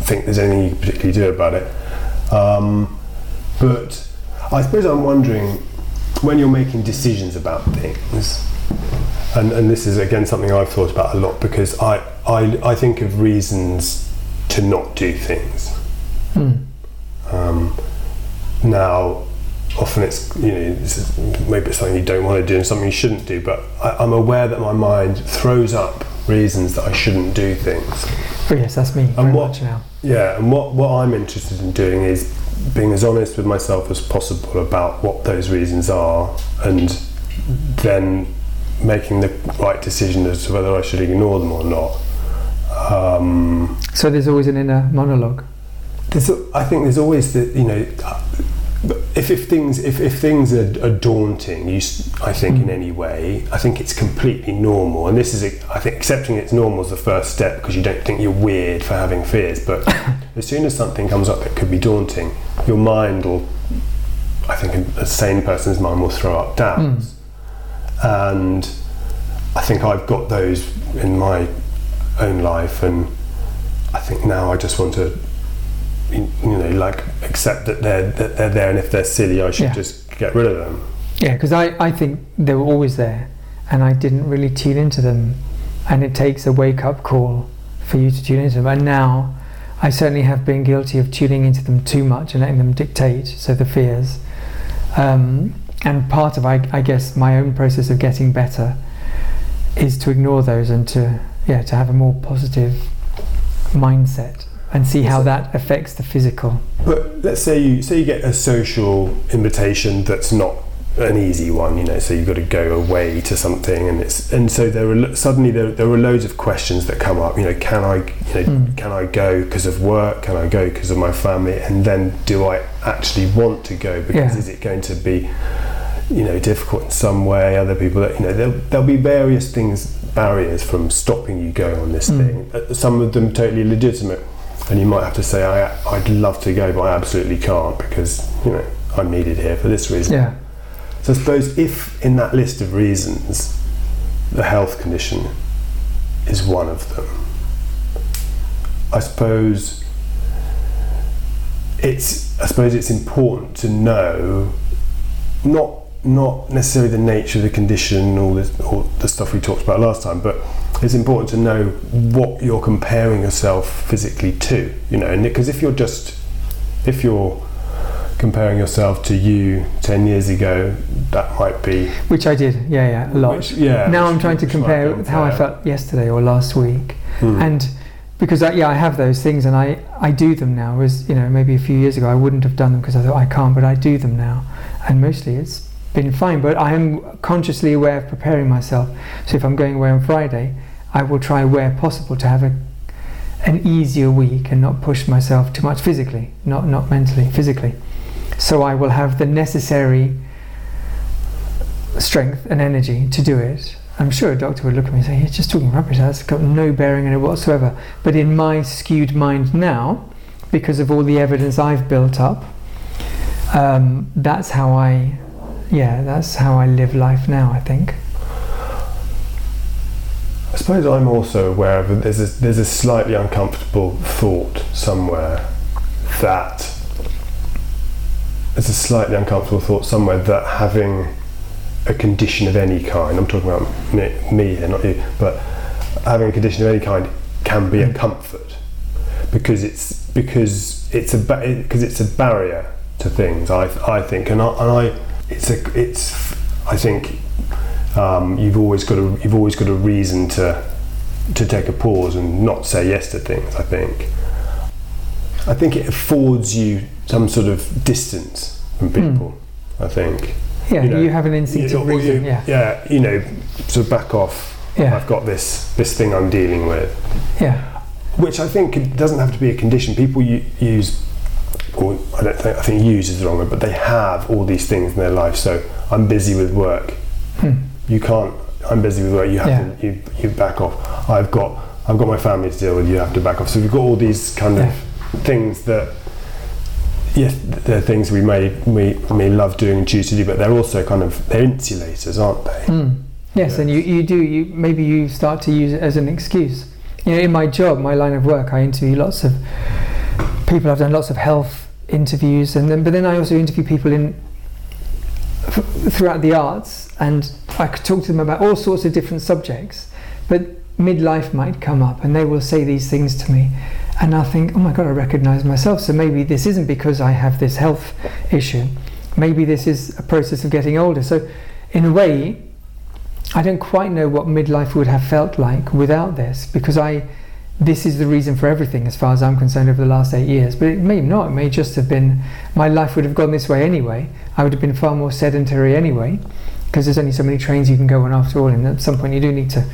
think there's anything you can particularly do about it. Um, but I suppose I'm wondering when you're making decisions about things and, and this is again something I've thought about a lot because I, I, I think of reasons to not do things. Hmm. Um, now, often it's you know this is, maybe it's something you don't want to do and something you shouldn't do, but I, I'm aware that my mind throws up reasons that I shouldn't do things. Oh yes, that's me very what-. Yeah, and what, what I'm interested in doing is being as honest with myself as possible about what those reasons are and then making the right decision as to whether I should ignore them or not. Um, So there's always an inner monologue. there's, I think there's always the, you know, if, if things if, if things are, are daunting, you, I think in Mm. any way, I think it's completely normal. And this is, I think, accepting it's normal is the first step because you don't think you're weird for having fears. But as soon as something comes up that could be daunting, your mind will, I think, a, a sane person's mind will throw up doubts. And I think I've got those in my own life, and I think now I just want to you know, like accept that they're that they're there, and if they're silly, I should Yeah. just get rid of them. Yeah, because I, I think they were always there and I didn't really tune into them. And it takes a wake up call for you to tune into them. And now I certainly have been guilty of tuning into them too much and letting them dictate, so the fears. Um, and part of, I, I guess, my own process of getting better is to ignore those and to, yeah, to have a more positive mindset and see how that affects the physical. But let's say you say you get a social invitation that's not an easy one, you know. So you've got to go away to something, and it's and so there are suddenly there, there are loads of questions that come up. You know, can I you know Mm. can I go because of work? Can I go because of my family? And then do I actually want to go? Because Yeah. is it going to be you know difficult in some way? Other people that you know there'll, there'll be various things barriers from stopping you going on this Mm. thing. Some of them totally legitimate, and you might have to say I I'd love to go, but I absolutely can't because you know I'm needed here for this reason. Yeah. So I suppose if in that list of reasons the health condition is one of them, I suppose it's I suppose it's important to know not not necessarily the nature of the condition or the, or the stuff we talked about last time, but it's important to know what you're comparing yourself physically to. You know, and because if you're just if you're comparing yourself to you 10 years ago, that might be. Which I did. Yeah, yeah, a lot. Which, yeah. now I'm trying to compare how I felt yesterday or last week, Hmm. and because I, yeah, I have those things and I, I do them now. Whereas you know maybe a few years ago I wouldn't have done them because I thought I can't, but I do them now, and mostly it's been fine. But I am consciously aware of preparing myself. So if I'm going away on Friday, I will try where possible to have a an easier week and not push myself too much physically, not not mentally, physically. So I will have the necessary strength and energy to do it. I'm sure a doctor would look at me and say, You're just talking rubbish, that's got no bearing on it whatsoever. But in my skewed mind now, because of all the evidence I've built up, um, that's how I, yeah, that's how I live life now, I think. I suppose I'm also aware of there's a, there's a slightly uncomfortable thought somewhere that there's a slightly uncomfortable thought somewhere that having a condition of any kind, I'm talking about me, me here, not you, but having a condition of any kind can be a Mm. comfort because it's because it's a because it's a barrier to things. I I think, and I, and I it's a it's I think um, you've always got a you've always got a reason to to take a pause and not say yes to things. I think. I think it affords you some sort of distance from Hmm. people. I think. Yeah, You you, have an instinctive You- reason. you- Yeah, Yeah. You know, sort of back off. yeah, I've got this this thing I'm dealing with, yeah, which I think doesn't have to be a condition. People use, or I don't think I think use is the wrong word, but they have all these things in their life. So I'm busy with work. Hmm. You can't. I'm busy with work. You have Yeah. to. You, you back off. I've got. I've got my family to deal with. You have to back off. So we've got all these kind of Yeah. things that. Yes, they're things we may we may love doing and choose to do, but they're also kind of they're insulators, aren't they? Mm. Yes, and you, you do you maybe you start to use it as an excuse. You know, in my job, my line of work, I interview lots of people. I've done lots of health interviews, and then but then I also interview people in throughout the arts, and I could talk to them about all sorts of different subjects. But midlife might come up, and they will say these things to me, and I'll think, oh my god, I recognise myself. So maybe this isn't because I have this health issue. Maybe this is a process of getting older. So, in a way, I don't quite know what midlife would have felt like without this because I this is the reason for everything as far as I'm concerned over the last eight years. But it may not, it may just have been my life would have gone this way anyway. I would have been far more sedentary anyway because there's only so many trains you can go on after all, and at some point you do need to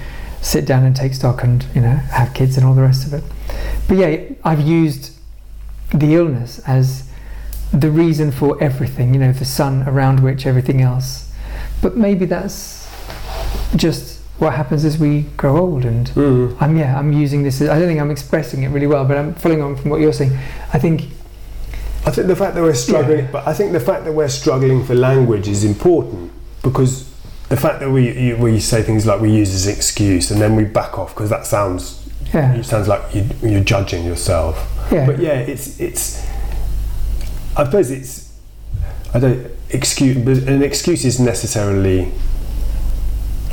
sit down and take stock and you know have kids and all the rest of it. But yeah, I've used the illness as the reason for everything, you know, the sun around which everything else. But maybe that's just what happens as we grow old and Mm. I'm yeah I'm using this I don't think I'm expressing it really well but I'm following on from what you're saying I think I think the fact that we're struggling, Yeah. but I think the fact that we're struggling for language is important because the fact that we you, we say things like we use as an excuse and then we back off because that sounds yeah it sounds like you, you're judging yourself. yeah But yeah, it's it's. I suppose it's. I don't excuse, but an excuse is necessarily.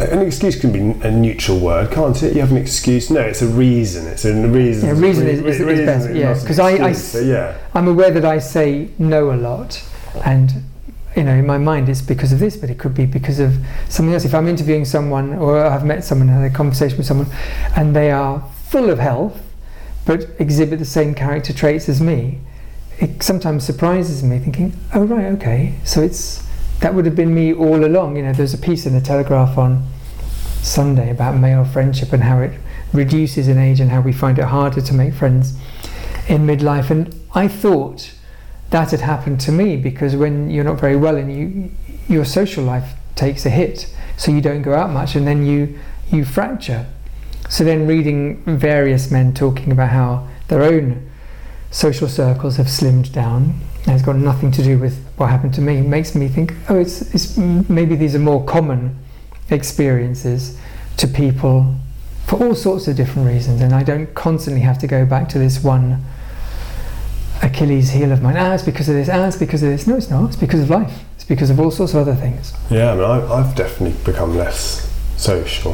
An excuse can be a neutral word, can't it? You have an excuse. No, it's a reason. It's a reason. Yeah, reason is- is- is reason better, yeah, not an 'cause I, I so, yeah. I'm aware that I say no a lot and you know in my mind it's because of this but it could be because of something else if I'm interviewing someone or I've met someone had a conversation with someone and they are full of health but exhibit the same character traits as me it sometimes surprises me thinking oh right okay so it's that would have been me all along. You know, there's a piece in the Telegraph on Sunday about male friendship and how it reduces in age and how we find it harder to make friends in midlife. And I thought that had happened to me because when you're not very well and you your social life takes a hit, so you don't go out much, and then you you fracture. So then reading various men talking about how their own social circles have slimmed down it's got nothing to do with what happened to me. Makes me think oh it's, it's maybe these are more common experiences to people for all sorts of different reasons and I don't constantly have to go back to this one Achilles heel of mine. Ah it's because of this. Ah it's because of this. No it's not. It's because of life. It's because of all sorts of other things. Yeah, I mean, I, I've definitely become less social.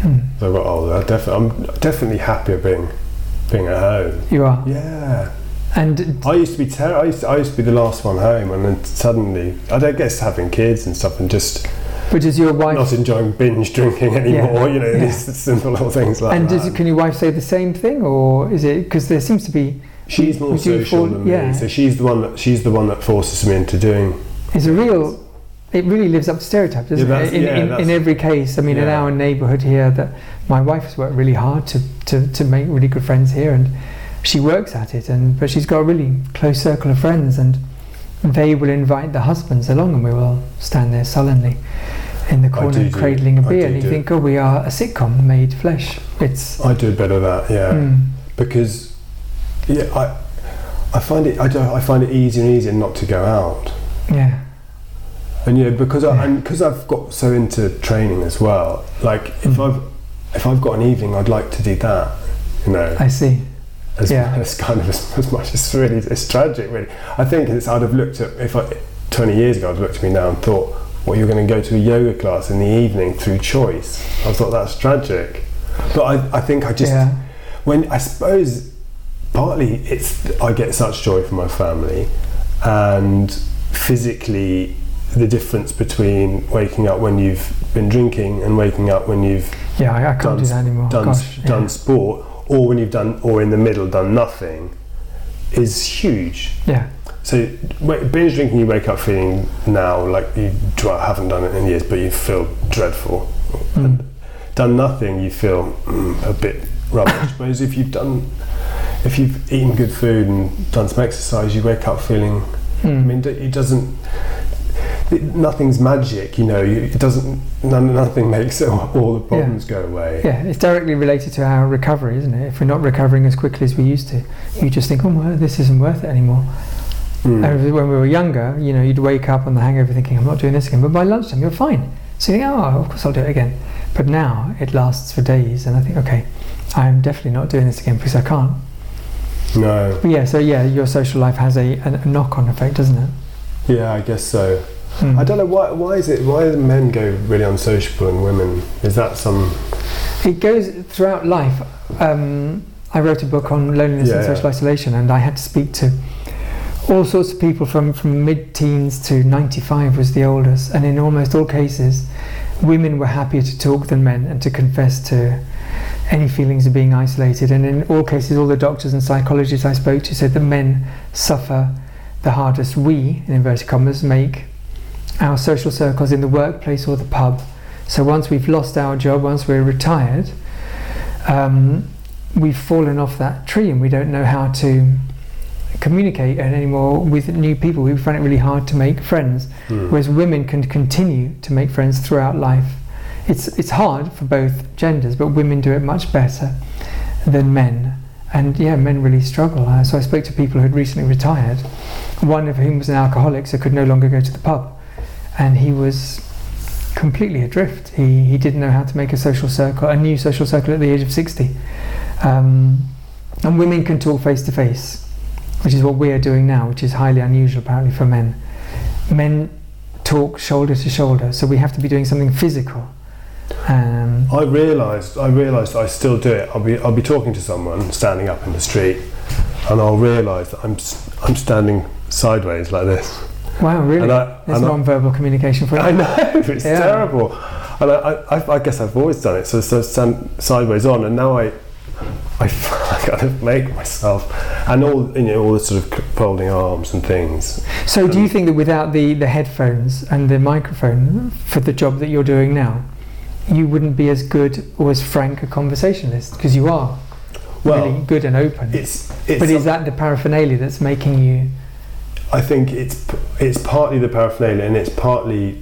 Hmm. As I got older, I I'm definitely happier being being at home. you are? Yeah, and I used to be ter- I used to, I used to be the last one home, and then suddenly I don't guess having kids and stuff, and just but does your wife not enjoying binge drinking anymore. You know, yeah. these simple little things like and that. does, can your wife say the same thing or is it because there seems to be she's more social fall- than yeah. me, so she's the one that she's the one that forces me into doing. It's a real. It really lives up to stereotype, doesn't Yeah, it? In, yeah, in, in every case, I mean, in our neighbourhood here, that my wife has worked really hard to, to, to make really good friends here, and she works at it. And but she's got a really close circle of friends, and they will invite the husbands along, and we will stand there sullenly in the corner, cradling a beer, and you think, oh, we are a sitcom made flesh. It's I do a bit of that, yeah. mm, because yeah, I I find it I, do, I find it easier and easier not to go out, yeah, and yeah, because I and because I've got so into training as well. Like if Mm. I've if I've got an evening, I'd like to do that. You know, I see. As, yeah. as kind of as, as much as really it's tragic. Really, I think it's I'd have looked at if I 20 years ago I'd looked at me now and thought, well, you're going to go to a yoga class in the evening through choice. I thought that's tragic, but I I think I just yeah, when I suppose partly it's I get such joy from my family, and physically the difference between waking up when you've been drinking and waking up when you've yeah. I, I can't Done do that anymore. done Gosh, yeah. done sport or when you've done or in the middle done nothing is huge. yeah. So binge drinking, you wake up feeling now like you haven't done it in years, but you feel dreadful. Mm. Done nothing, you feel mm, a bit rubbish. Whereas if you've done, if you've eaten good food and done some exercise, you wake up feeling. I Mm. mean, it doesn't. It, nothing's magic, you know. You, it doesn't. None, nothing makes all, all the problems go away. Yeah, it's directly related to our recovery, isn't it? If we're not recovering as quickly as we used to, you just think, oh, well, this isn't worth it anymore. Mm. And when we were younger, you know, you'd wake up on the hangover thinking, I'm not doing this again. But by lunchtime, you're fine. So you think, oh, of course I'll do it again. But now it lasts for days, and I think, okay, I'm definitely not doing this again because I can't. No. But yeah, so yeah, your social life has a, a, a knock-on effect, doesn't it? Yeah, I guess so. Mm. I don't know why. Why is it? Why do men go really unsociable and women? Is that some? It goes throughout life. Um, I wrote a book on loneliness Yeah, and yeah. social isolation, and I had to speak to all sorts of people from, from mid teens to 95 was the oldest. And in almost all cases, women were happier to talk than men and to confess to any feelings of being isolated. And in all cases, all the doctors and psychologists I spoke to said that men suffer the hardest. We, in inverted commas, make our social circles in the workplace or the pub. So once we've lost our job, once we're retired, um, we've fallen off that tree and we don't know how to communicate anymore with new people. We find it really hard to make friends. Hmm. Whereas women can continue to make friends throughout life. It's it's hard for both genders, but women do it much better than men. And yeah, men really struggle. Uh, so I spoke to people who had recently retired. One of whom was an alcoholic, so could no longer go to the pub, and he was completely adrift. He he didn't know how to make a social circle, a new social circle at the age of sixty. Um, and women can talk face to face, which is what we are doing now, which is highly unusual apparently for men. Men talk shoulder to shoulder, so we have to be doing something physical. Um, I realised. I realised I still do it. I'll be. I'll be talking to someone standing up in the street, and I'll realise that I'm. I'm standing sideways like this. Wow, really? And I, There's non-verbal communication for you. I know it's Yeah. terrible, and I, I, I guess I've always done it. So, so sideways on, and now I, I, I kind of make myself, and all you know, all the sort of folding arms and things. So, do you think that without the, the headphones and the microphone for the job that you're doing now, you wouldn't be as good or as frank a conversationalist? Because you are Well, really good and open. it's it's. but is that the paraphernalia that's making you? I think it's it's partly the paraphernalia, and it's partly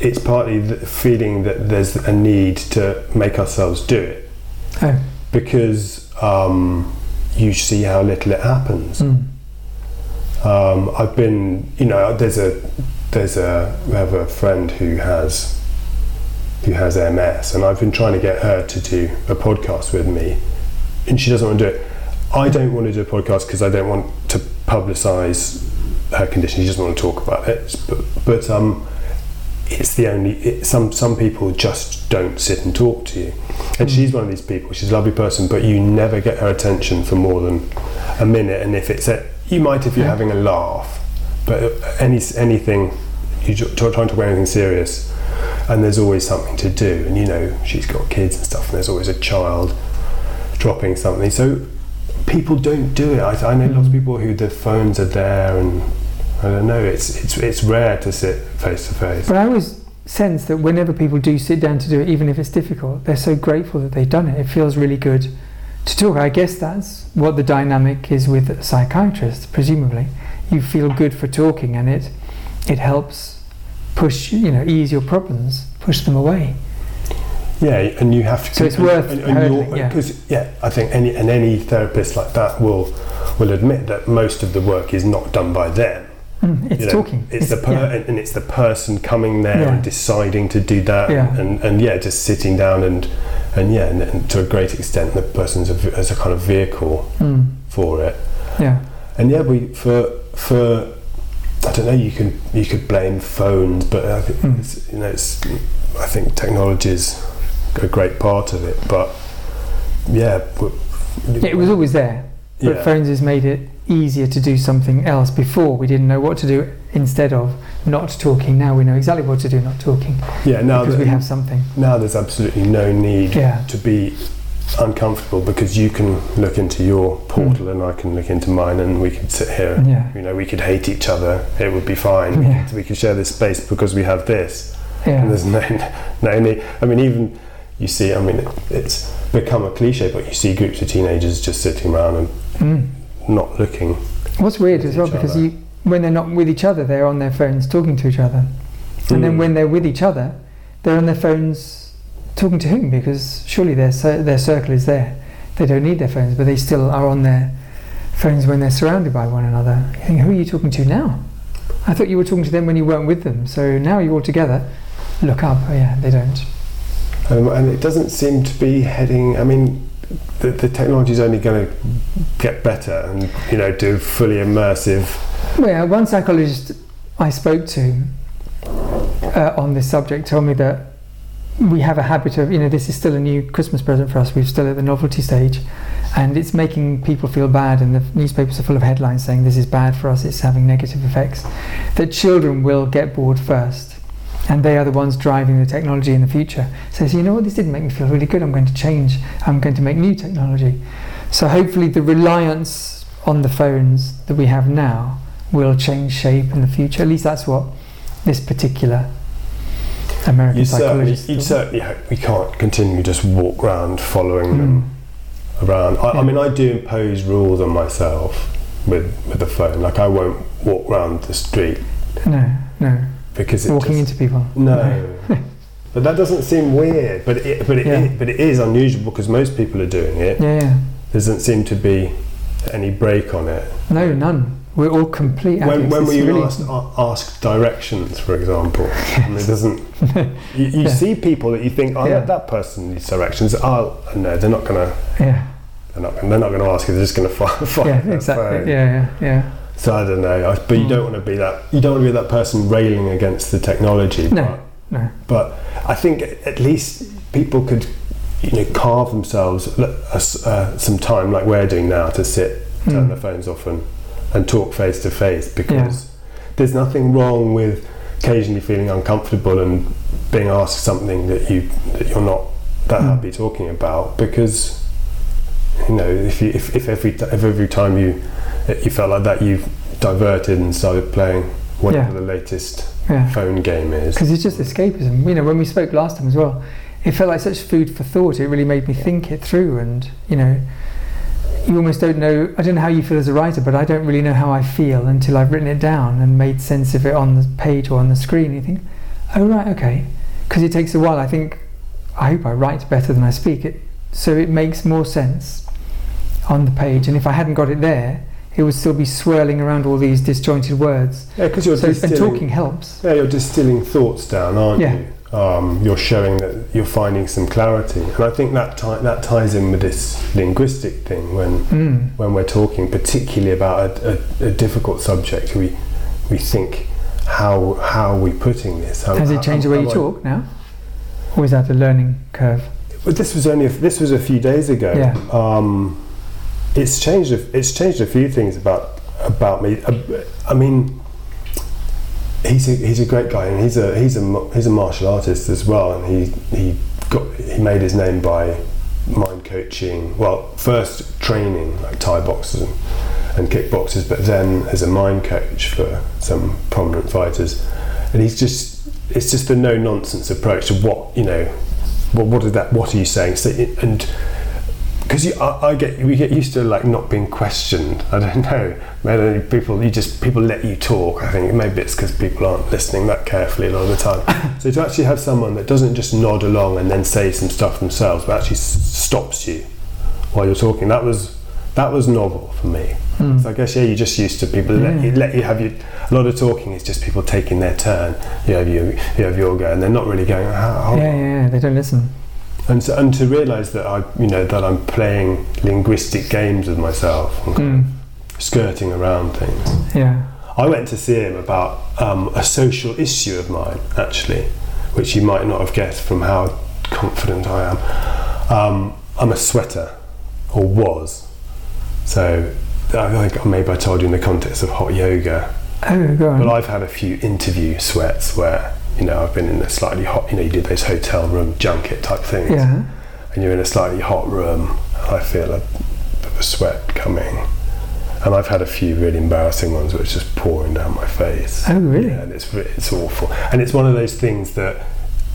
it's partly the feeling that there's a need to make ourselves do it Oh, because um, you see how little it happens. mm, Um, I've been, you know, there's a there's a we have a friend who has who has MS, and I've been trying to get her to do a podcast with me, and she doesn't want to do it. I don't want to do a podcast because I don't want to publicise her condition. She doesn't want to talk about it, but but um, it's the only. It, some some people just don't sit and talk to you, and Mm. she's one of these people. She's a lovely person, but you never get her attention for more than a minute. And if it's a, you might if you're Yeah. having a laugh, but any anything you're trying to talk about anything serious, and there's always something to do. And you know she's got kids and stuff, and there's always a child dropping something. So people don't do it. I, I know lots of Mm. people who the phones are there, and I don't know. It's it's it's rare to sit face to face. but I always sense that whenever people do sit down to do it, even if it's difficult, they're so grateful that they've done it. It feels really good to talk. I guess that's what the dynamic is with a psychiatrist. Presumably, you feel good for talking, and it it helps push you know ease your problems, push them away. Yeah, and you have to. So it's worth and, and you're- yeah, I think any and any therapist like that will will admit that most of the work is not done by them. Mm, it's you know. talking. It's, the per- yeah. and, it's the person coming there Yeah. and deciding to do that, Yeah. and, and yeah, just sitting down and and yeah, and, and to a great extent, the person's a, as a kind of vehicle Mm, for it. yeah. And yeah, we for for I don't know. You can you could blame phones, but I think Mm. it's, you know, it's I think technology is a great part of it. But yeah, it was always there. But phones has made it easier to do something else. Before we didn't know what to do instead of not talking. Now we know exactly what to do, not talking, yeah. Now because we have something. now there's absolutely no need Yeah. to be uncomfortable because you can look into your portal and I can look into mine and we could sit here. Yeah. You know, we could hate each other. It would be fine. Yeah. We could share this space because we have this. Yeah. And there's no, no need. I mean, even you see, I mean, it, it's become a cliche, but you see groups of teenagers just sitting around and Mm. Not looking. What's weird as well because you, when they're not with each other, they're on their phones talking to each other, and then Mm. when they're with each other, they're on their phones talking to whom? Because surely their their circle is there. They don't need their phones, but they still are on their phones when they're surrounded by one another. You think, who are you talking to now? I thought you were talking to them when you weren't with them. So now you're all together. Look up. Oh yeah, they don't. Um, and it doesn't seem to be heading. I mean, the, the technology is only going to get better and you know do fully immersive. Well, yeah, one psychologist I spoke to uh, on this subject told me that we have a habit of, you know, this is still a new Christmas present for us. We're still at the novelty stage, and it's making people feel bad. And the newspapers are full of headlines saying this is bad for us. It's having negative effects. That children will get bored first, and they are the ones driving the technology in the future. So, so you know what? This didn't make me feel really good. I'm going to change. I'm going to make new technology. So hopefully, the reliance on the phones that we have now will change shape in the future. At least that's what this particular American You certainly, psychologist. you certainly hope we can't continue just walk around following them Mm. around. I, Yeah. I mean, I do impose rules on myself with with the phone. Like I won't walk around the street No, no. Because it Walking just, into people. no. but that doesn't seem weird. But it, but it, Yeah. but it is unusual because most people are doing it. Yeah, yeah. There doesn't seem to be any break on it. No, none. We're all complete When, addicts. when were you really- asked, directions, for example? I mean, it doesn't. You, you Yeah. see people that you think, oh, Yeah. that, that person needs directions. Oh, no, they're not gonna. Yeah, They're not. They're not gonna ask you. They're just gonna find. find yeah, exactly. phone. Yeah, yeah, yeah. So I don't know. I, but you Mm. don't want to be that. You don't want to be that person railing against the technology. No, no. But, but I think at least people could, you know, carve themselves l- a s- uh, some time, like we're doing now, to sit, turn Mm. their phones off, and and talk face to face because there's nothing wrong with occasionally feeling uncomfortable and being asked something that you that you're not that Mm. happy talking about because you know, if you, if, if every if every time you you felt like that, you diverted and started playing whatever Yeah. the latest Yeah. phone game is. Because it's just escapism. You know, when we spoke last time as well, it felt like such food for thought. It really made me think it through, and you know, you almost don't know. I don't know how you feel as a writer, but I don't really know how I feel until I've written it down and made sense of it on the page or on the screen. You think, oh right, okay. Because it takes a while. I think, I hope I write better than I speak. It so it makes more sense on the page. And if I hadn't got it there, it would still be swirling around all these disjointed words. Yeah, because you're So and talking helps. yeah, you're distilling thoughts down, aren't Yeah. you? Um, you're showing that you're finding some clarity, and I think that that ties in with this linguistic thing when Mm. when we're talking, particularly about a, a, a difficult subject. We we think how how are we putting this? How, Has it changed the way you I- talk now? Or is that a learning curve? But this was only a, this was a few days ago. Yeah. Um, it's changed. A, it's changed a few things about about me. Uh, I mean, he's a, he's a great guy, and he's a he's a he's a martial artist as well, and he he got he made his name by mind coaching. Well, first training like Thai boxers and, and kickboxers, but then as a mind coach for some prominent fighters, and he's just it's just a no nonsense approach to what you know. What what is that? What are you saying? So, and because I, I get we get used to like not being questioned. I don't know. Maybe people you just people let you talk. I think maybe it's because people aren't listening that carefully a lot of the time. so to actually have someone that doesn't just nod along and then say some stuff themselves, but actually s- stops you while you're talking, that was that was novel for me. Mm. So I guess yeah, you're just used to people let you Yeah. let you have your a lot of talking is just people taking their turn. You have you you have your go, and they're not really going. How, Yeah, yeah, yeah, they don't listen. And so, and to realise that I you know that I'm playing linguistic games with myself and Mm. skirting around things. Yeah. I went to see him about um, a social issue of mine actually, which you might not have guessed from how confident I am. Um, I'm a sweater, or was. So I think maybe I told you in the context of hot yoga Oh, go on. but I've had a few interview sweats where you know I've been in a slightly hot. You know, you did those hotel room junket type things, yeah. and you're in a slightly hot room. And I feel a bit of a sweat coming, and I've had a few really embarrassing ones where it's just pouring down my face. Oh, really? Yeah, and it's it's awful, and it's one of those things that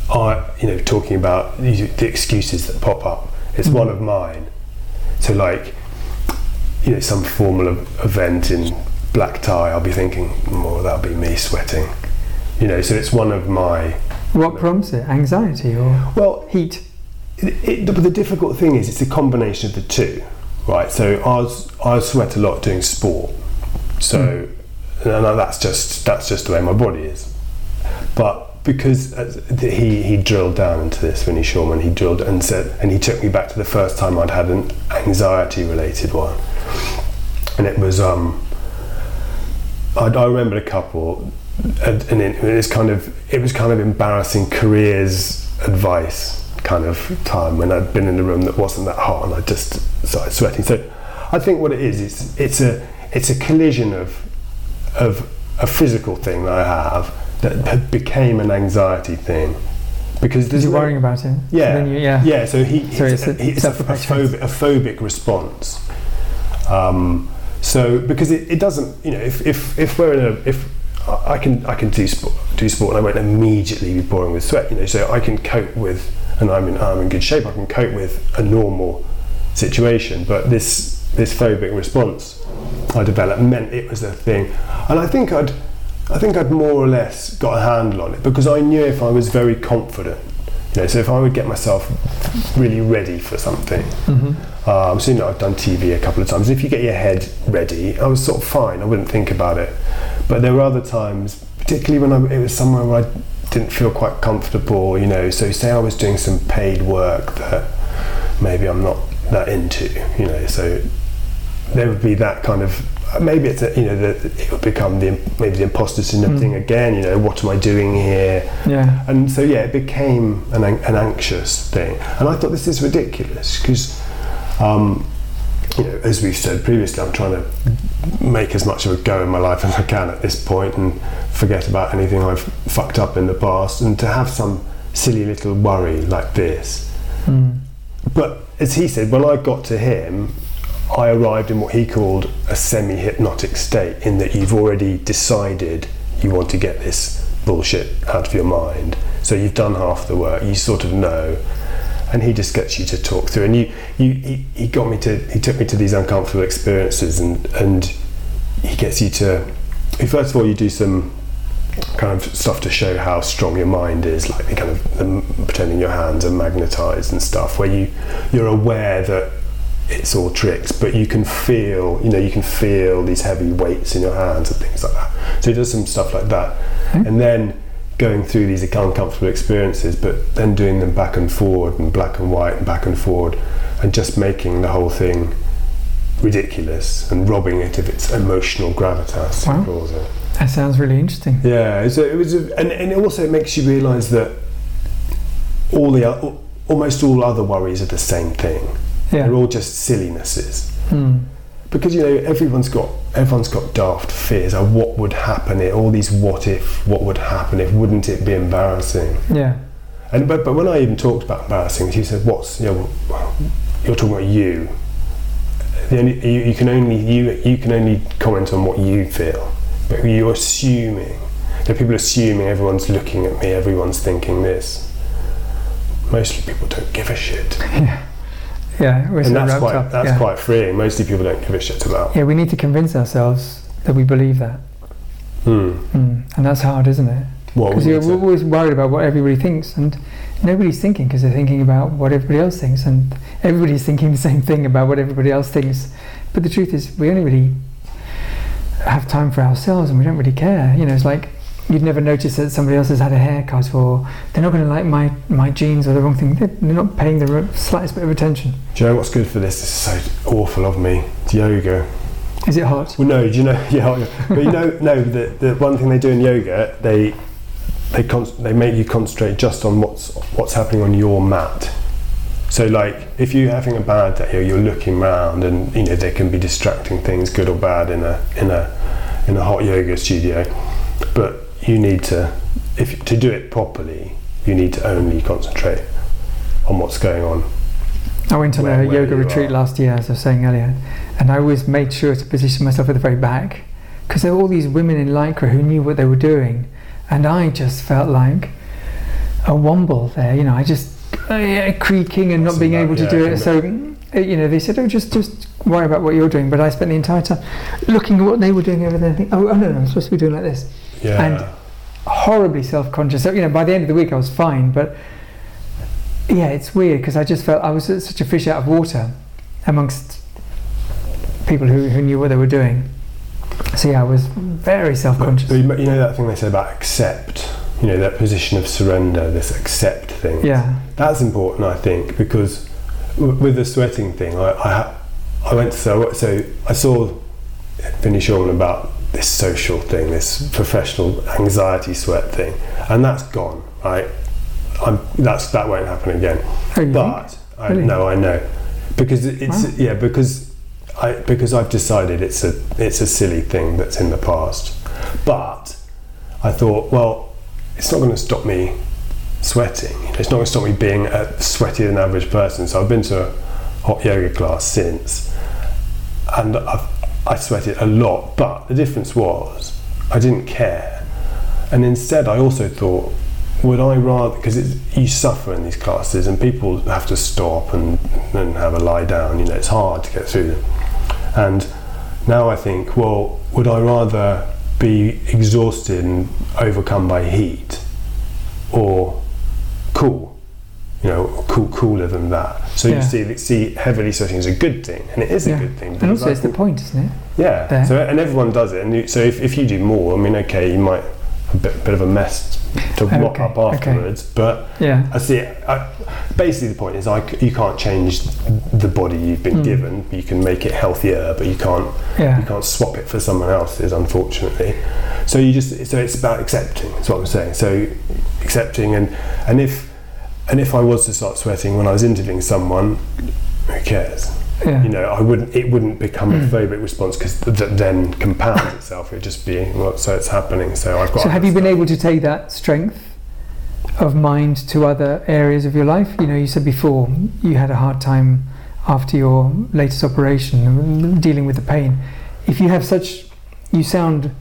I, you know, talking about the excuses that pop up. It's Mhm. one of mine. So like, you know, some formal event in black tie, I'll be thinking, oh, that'll be me sweating. You know, so it's one of my. What prompts it? Anxiety or Well, heat? it, it, the, difficult thing is it's a combination of the two, right? So I was, I sweat a lot doing sport, so and that's just that's just the way my body is. But because uh, he he drilled down into this, Vinny Shoreman, he drilled and said, and he took me back to the first time I'd had an anxiety related one, and it was um. I, I remember a couple, and, it, was kind of it was kind of embarrassing careers advice kind of time when I'd been in a room that wasn't that hot and I just started sweating. So I think what it is is it's a it's a collision of of a physical thing that I have that, that became an anxiety thing because there's you're no- worrying about it. yeah, you, yeah. yeah. So he, So it's, it's a a, it's a, phobic, a phobic response. Um, so because it, it doesn't, you know, if, if, if we're in a if I can I can do sport do sport and I won't immediately be pouring with sweat, you know, so I can cope with and I'm in I'm in good shape. I can cope with a normal situation, but this this phobic response I developed meant it was a thing, and I think I'd I think I'd more or less got a handle on it because I knew if I was very confident, you know, so if I would get myself really ready for something, hmm um, so you know I've done TV a couple of times. If you get your head ready, I was sort of fine. I wouldn't think about it. But there were other times, particularly when I, it was somewhere where I didn't feel quite comfortable. You know, so say I was doing some paid work that maybe I'm not that into. You know, so there would be that kind of maybe it's a, you know that it would become the maybe the imposter syndrome Mm. thing again. You know, what am I doing here? Yeah. And so, yeah, it became an, an anxious thing. And I thought this is ridiculous because, um, you know, as we've said previously, I'm trying to make as much of a go in my life as I can at this point and forget about anything I've fucked up in the past. And to have some silly little worry like this, Mm. but as he said, when I got to him, I arrived in what he called a semi hypnotic state, in that you've already decided you want to get this bullshit out of your mind. So you've done half the work, you sort of know. And he just gets you to talk through. And you, you he, he got me to, he took me to these uncomfortable experiences and, and he gets you to, first of all, you do some kind of stuff to show how strong your mind is, like the kind of the, pretending your hands are magnetized and stuff, where you you're aware that it's all tricks, but you can feel, you know, you can feel these heavy weights in your hands and things like that. So he does some stuff like that, Hmm. and then going through these uncomfortable experiences, but then doing them back and forward and black and white and back and forward, and just making the whole thing ridiculous and robbing it of its emotional gravitas. Wow. That sounds really interesting. Yeah, so it was, a, and, and it also makes you realise that all the almost all other worries are the same thing. Yeah. They're all just sillinesses Hmm. Because you know everyone's got everyone's got daft fears. Of what would happen if all these what if, what would happen if? Wouldn't it be embarrassing? Yeah. And but, but when I even talked about embarrassing, she said, "What's you know, well, you're talking about you. The only, you, you can only you you can only comment on what you feel, but you're assuming. that people are assuming everyone's looking at me, everyone's thinking this. Mostly people don't give a shit, Yeah. Yeah. We're and that's wrapped quite up. that's yeah. quite freeing. Mostly people don't give a shit about. Yeah, we need to convince ourselves that we believe that. Hmm. Mm. And that's hard, isn't it? Because you're to- always worried about what everybody thinks, and nobody's thinking because they're thinking about what everybody else thinks, and everybody's thinking the same thing about what everybody else thinks. But the truth is, we only really have time for ourselves, and we don't really care. You know, it's like you'd never notice that somebody else has had a haircut, or they're not going to like my my jeans or the wrong thing. They're, they're not paying the slightest bit of attention. Do you know what's good for this? This is so awful of me. It's yoga. Is it hot? Well, no, do you know? Yeah, but you know, no. The, the one thing they do in yoga, they they con- they make you concentrate just on what's what's happening on your mat. So, like, if you're having a bad day, or you're looking around, and you know there can be distracting things, good or bad, in a in a in a hot yoga studio. But you need to, if to do it properly, you need to only concentrate on what's going on. I went on Where- a where yoga retreat are. last year, as I was saying earlier, and I always made sure to position myself at the very back because there were all these women in lycra who knew what they were doing, and I just felt like a womble there. You know, I just uh, creaking and not being able to yeah, do it. So, uh, you know, they said, "Oh, just just worry about what you're doing." But I spent the entire time looking at what they were doing over there. Thinking, oh, oh no, no, I'm supposed to be doing like this Yeah. And- horribly self-conscious. So, you know, by the end of the week, I was fine, but yeah, it's weird because I just felt I was such a fish out of water amongst people who, who knew what they were doing. So yeah, I was very self-conscious. but you you know that thing they say about accept, you know, that position of surrender, this accept thing. Yeah, That's important, I think, because w- with the sweating thing, I, I, ha- I went to, so, so I saw Vinny Shoreman about this social thing, this professional anxiety sweat thing, and that's gone, right? I'm, that's, that won't happen again. Oh, you think? But I Really? no, I know because it's Wow. yeah because I because I've decided it's a it's a silly thing that's in the past. But I thought, well, it's not going to stop me sweating. It's not going to stop me being a sweatier than average person. So I've been to a hot yoga class since, and I've, I sweated a lot. But the difference was I didn't care, and instead I also thought would I rather because you suffer in these classes and people have to stop and, and have a lie down you know it's hard to get through them and now I think well would I rather be exhausted and overcome by heat or cool you know cool cooler than that so Yeah. you see see heavily sweating is a good thing and it is a good thing and also I it's the point, isn't it? yeah. there. So and everyone does it, and you, so if, if you do more, I mean, okay, you might a bit, bit of a mess to mop Okay, up okay. afterwards, but Yeah, I see. It, I, basically, the point is, I you can't change the body you've been Mm. given. You can make it healthier, but you can't yeah. you can't swap it for someone else's, unfortunately. So you just so it's about accepting. That's what I'm saying. So accepting and and if and if I was to start sweating when I was interviewing someone, who cares? yeah. you know, I wouldn't. It wouldn't become a Mm. phobic response because that then compounds itself. It'd just be well, so it's happening. So I've got. So have you been able to take that strength of mind to other areas of your life? You know, you said before you had a hard time after your latest operation dealing with the pain. If you have such, you sound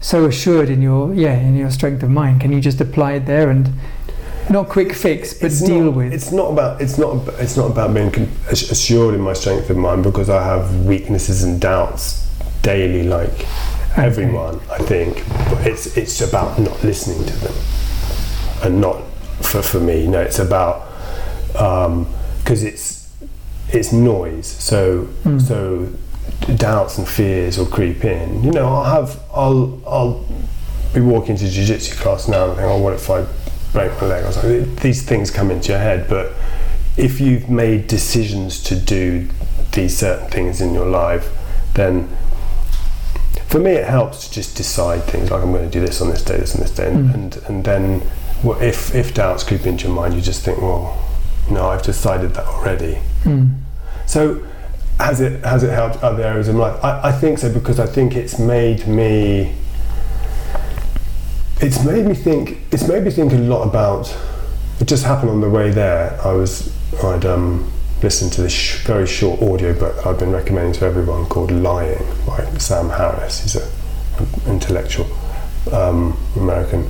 so assured in your yeah in your strength of mind. Can you just apply it there and not quick fix, but It's deal not- with? It's not about it's not it's not about being assured in my strength of mind because I have weaknesses and doubts daily, like Okay. everyone. I think, but it's it's about not listening to them, and not for for me. No, it's about because it's it's noise. So Mm. so doubts and fears will creep in. You know, I'll have I'll I'll be walking to jiu-jitsu class now and think, oh, what if I break my leg or something? These things come into your head, but if you've made decisions to do these certain things in your life, then for me it helps to just decide things like I'm going to do this on this day, this on this day, and Mm. and, and then well, if if doubts creep into your mind, you just think, well, no, I've decided that already. Mm. So has it has it helped other areas of my life? I, I think so because I think it's made me it's made me think it's made me think a lot about it just happened on the way there. I was I'd um, listened to this sh- very short audio book I've been recommending to everyone called Lying by Sam Harris. He's a, an intellectual um, American.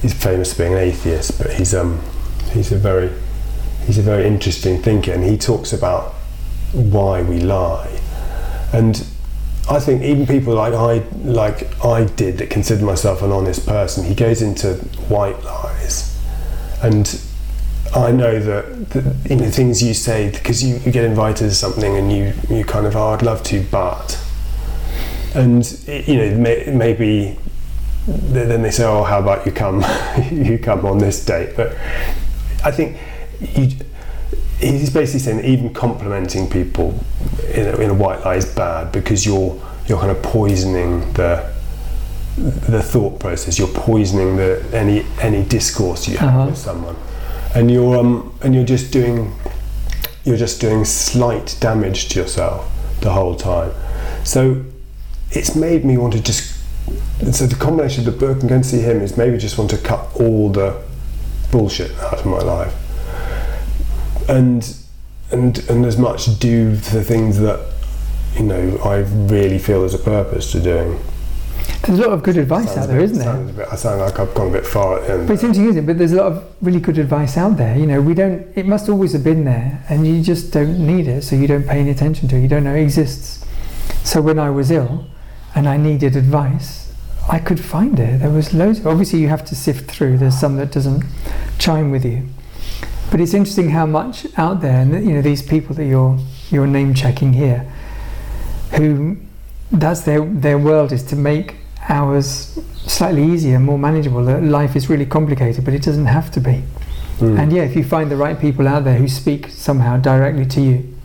He's famous for being an atheist, but he's um, he's a very he's a very interesting thinker, and he talks about why we lie. And I think even people like I like I did that consider myself an honest person, he goes into white lies, and I know that, that you know things you say because you, you get invited to something and you you kind of oh I'd love to but and you know may, maybe then they say oh how about you come you come on this date? But I think you he's basically saying that even complimenting people in a, in a white lie is bad because you're you're kind of poisoning the the thought process. You're poisoning the any any discourse you have Uh-huh. with someone, and you're um and you're just doing you're just doing slight damage to yourself the whole time. So it's made me want to just so the combination of the book and going to see him is maybe just want to cut all the bullshit out of my life and and and as much do the things that you know I really feel there's a purpose to doing. There's a lot of good advice Sounds out there, bit- isn't there? bit- I sound like I've gone a bit far at the end. But it's interesting, isn't it? But there's a lot of really good advice out there. You know, we don't. It must always have been there, and you just don't need it, so you don't pay any attention to it. You don't know it exists. So when I was ill, and I needed advice, I could find it. There was loads. Obviously, you have to sift through. There's some that doesn't chime with you. But it's interesting how much out there, and you know, these people that you're you're name checking here, who that's their their world is to make ours slightly easier, more manageable. That Life is really complicated, but it doesn't have to be. Mm. And yeah, if you find the right people out there who speak somehow directly to you,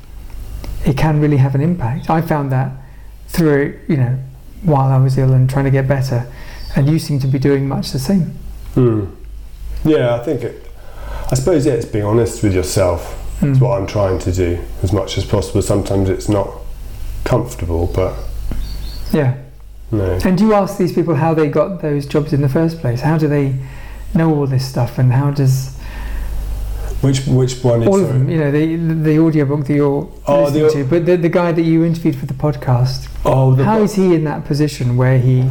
it can really have an impact. I found that through, you know, while I was ill and trying to get better, and you seem to be doing much the same. Mm. Yeah, I think it. I suppose yeah, it's being honest with yourself. Is Mm. what I'm trying to do as much as possible. Sometimes it's not comfortable, but Yeah. no. And do you ask these people how they got those jobs in the first place? How do they know all this stuff, and how does Which which one is all of them? You know, the the audiobook that you're Oh, listening the- to, but the, the guy that you interviewed for the podcast. Oh, the How is he in that position where he,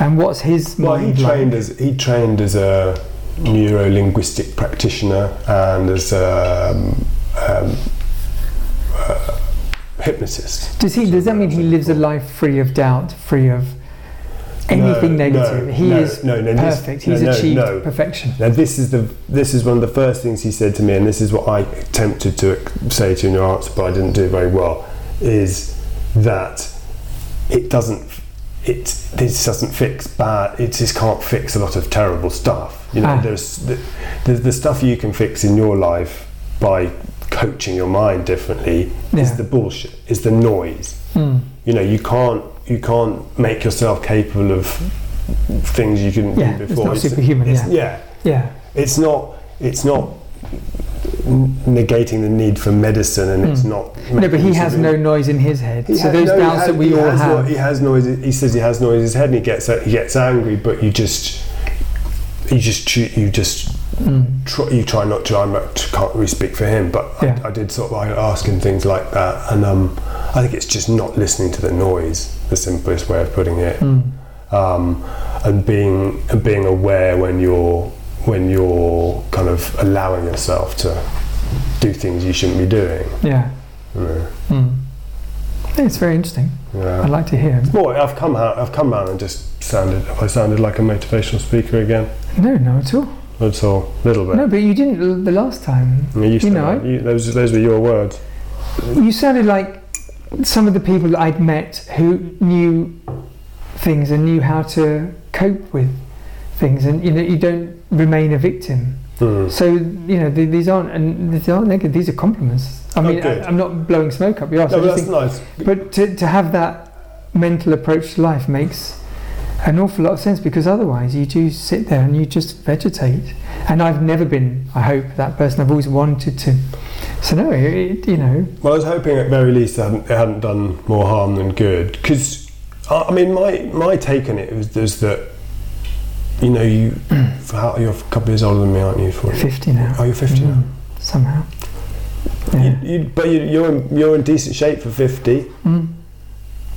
and what's his Well, he mind like? trained as he trained as a neuro linguistic practitioner and as a um, um, uh, hypnotist. Does he? Does that mean he lives a life free of doubt, free of anything No, negative? no, he no, is no, no, perfect. no, He's achieved no. perfection. Now this is the this is one of the first things he said to me, and this is what I attempted to say to you in your answer, but I didn't do very well. Is that it doesn't it this doesn't fix bad. It just can't fix a lot of terrible stuff. You know, Ah. there's the, the the stuff you can fix in your life by coaching your mind differently Yeah. is the bullshit. Is the noise. Mm. You know, you can't you can't make yourself capable of things you couldn't Yeah, do it's before. not superhuman, it's- yeah. yeah, Yeah. it's not it's not negating the need for medicine and it's Mm. not No, but he has no noise in his head. he so those no, doubts has- that we all has have. no- he has noise he says he has noise in his head and he gets he gets angry but you just you just you just Mm. try, you try not to. I can't really speak for him, but Yeah. I, I did sort of I ask him things like that, and um, I think it's just not listening to the noise. The simplest way of putting it, Mm. um, and being and being aware when you're when you're kind of allowing yourself to do things you shouldn't be doing. Yeah. Yeah. Mm. It's very interesting. Yeah. I'd like to hear. Boy, I've come out. I've come out and just sounded. Have I sounded like a motivational speaker again? No, no, at all. That's all. A little bit. No, but you didn't the last time. I mean, you, know, that. You- those those were your words. You sounded like some of the people that I'd met who knew things and knew how to cope with things, and you know, you don't remain a victim. Hmm. So you know, th- these aren't and these aren't negative. These are compliments. I Oh, mean, good. I, am not blowing smoke up your ass. No, but that's think- nice. But to, to have that mental approach to life makes an awful lot of sense because otherwise you do sit there and you just vegetate. And I've never been, I hope, that person. I've always wanted to. So no, it, you know, Well, I was hoping at very least it hadn't, it hadn't done more harm than good. Because, I I mean, my, my take on it was, was that, you know, you how, you're a couple of years older than me, aren't you? For, 50 now. Oh, you're 50 now. Mm, somehow. Yeah. You, you, but you, you're in, you're in decent shape for 50. Mm.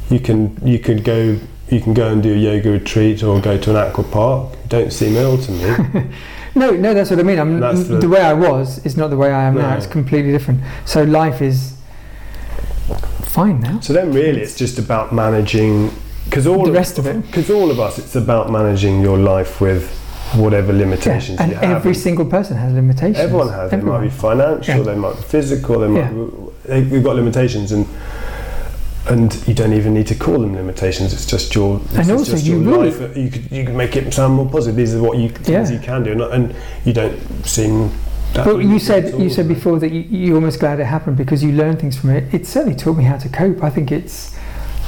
You can you can go you can go and do a yoga retreat or go to an aqua park. You don't seem ill to me. No, no, that's what I mean. I'm, the, the- way I was is not the way I am now. It's completely different. So life is fine now. so then, really, it's just about managing because all The rest of it. Because all of us, it's about managing your life with whatever Yeah, limitations and you have. every single person has limitations. Everyone has. They might be financial. Yeah. They might be physical. They might. Yeah. They, you've got limitations, and and you don't even need to call them limitations. It's just your. And also just you your life. You could you could make it sound more positive. These are what you things Yeah. you can do, and, and you don't seem. that But you said you said before that you, you're almost glad it happened because you learn things from it. It certainly taught me how to cope. I think it's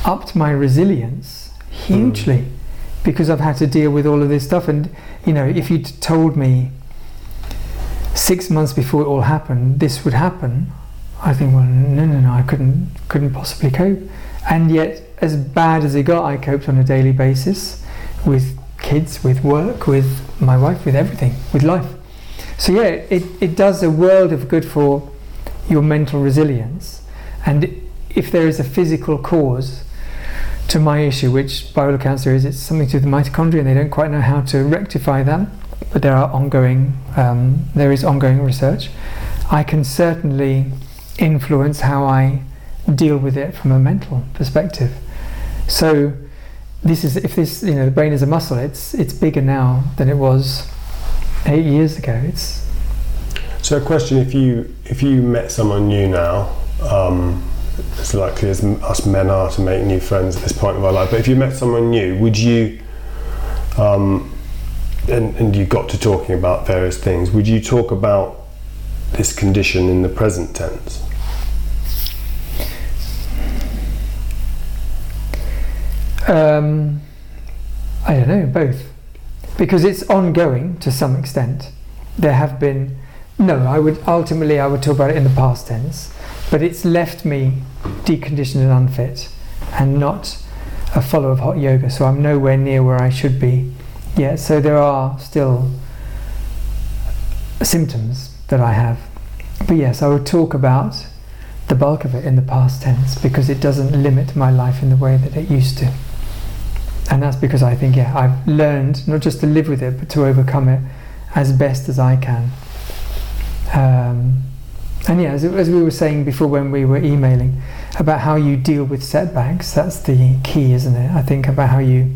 upped my resilience hugely hmm. because I've had to deal with all of this stuff. And you know, if you'd told me six months before it all happened, this would happen, I think, well, no, no, no, I couldn't couldn't possibly cope. And yet, as bad as it got, I coped on a daily basis with kids, with work, with my wife, with everything, with life. So yeah, it, it does a world of good for your mental resilience. And if there is a physical cause to my issue, which by cancer is, it's something to the mitochondria, and they don't quite know how to rectify that. But there are ongoing, um, there is ongoing research. I can certainly influence how I deal with it from a mental perspective. So this is if this you know the brain is a muscle, it's it's bigger now than it was eight years ago. It's So, a question: If you if you met someone new now, um, as likely as us men are to make new friends at this point of our life, but if you met someone new, would you, um, and, and you got to talking about various things, would you talk about this condition in the present tense? Um, I don't know, both. Because it's ongoing to some extent. There have been, no, I would ultimately I would talk about it in the past tense, but it's left me deconditioned and unfit and not a follower of hot yoga, so I'm nowhere near where I should be yet. So there are still symptoms that I have. But yes, I would talk about the bulk of it in the past tense because it doesn't limit my life in the way that it used to. And that's because I think, yeah, I've learned not just to live with it, but to overcome it as best as I can. Um, and yeah, as, as we were saying before when we were emailing about how you deal with setbacks, that's the key, isn't it? I think about how you,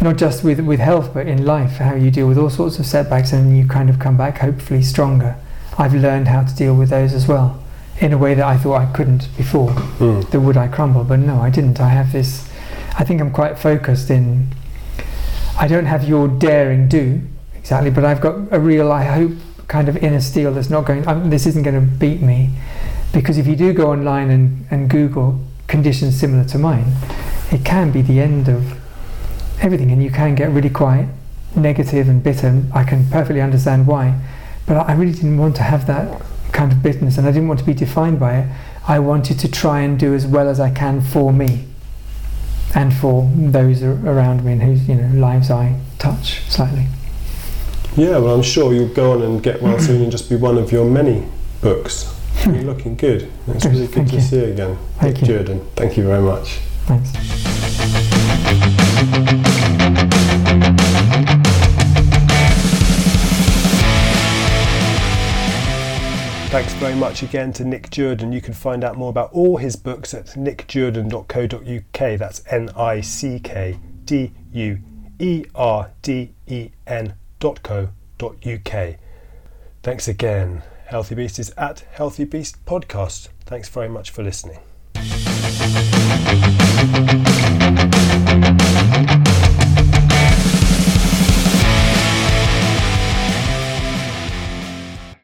not just with, with health, but in life, how you deal with all sorts of setbacks and you kind of come back hopefully stronger. I've learned how to deal with those as well in a way that I thought I couldn't before. Mm. The would I crumble? But no, I didn't. I have this. I think I'm quite focused in. I don't have your daring do exactly, but I've got a real. I hope kind of inner steel that's not going. Um, this isn't going to beat me, because if you do go online and, and Google conditions similar to mine, it can be the end of everything, and you can get really quite negative and bitter. I can perfectly understand why, but I really didn't want to have that kind of bitterness, and I didn't want to be defined by it. I wanted to try and do as well as I can for me and for those around me and whose you know lives I touch slightly. Yeah, well, I'm sure you'll go on and get well soon and just be one of your many books. You're hmm. looking good. It's really good Thank to you. see you again. Thank Nick you. Duerden, thank you very much. Thanks. Thanks very much again to Nick Duerden. You can find out more about all his books at nickduerden.co.uk. That's N I C K D U E R D E N dot co dot uk. Thanks again. Healthy Beast is at Healthy Beast Podcast. Thanks very much for listening.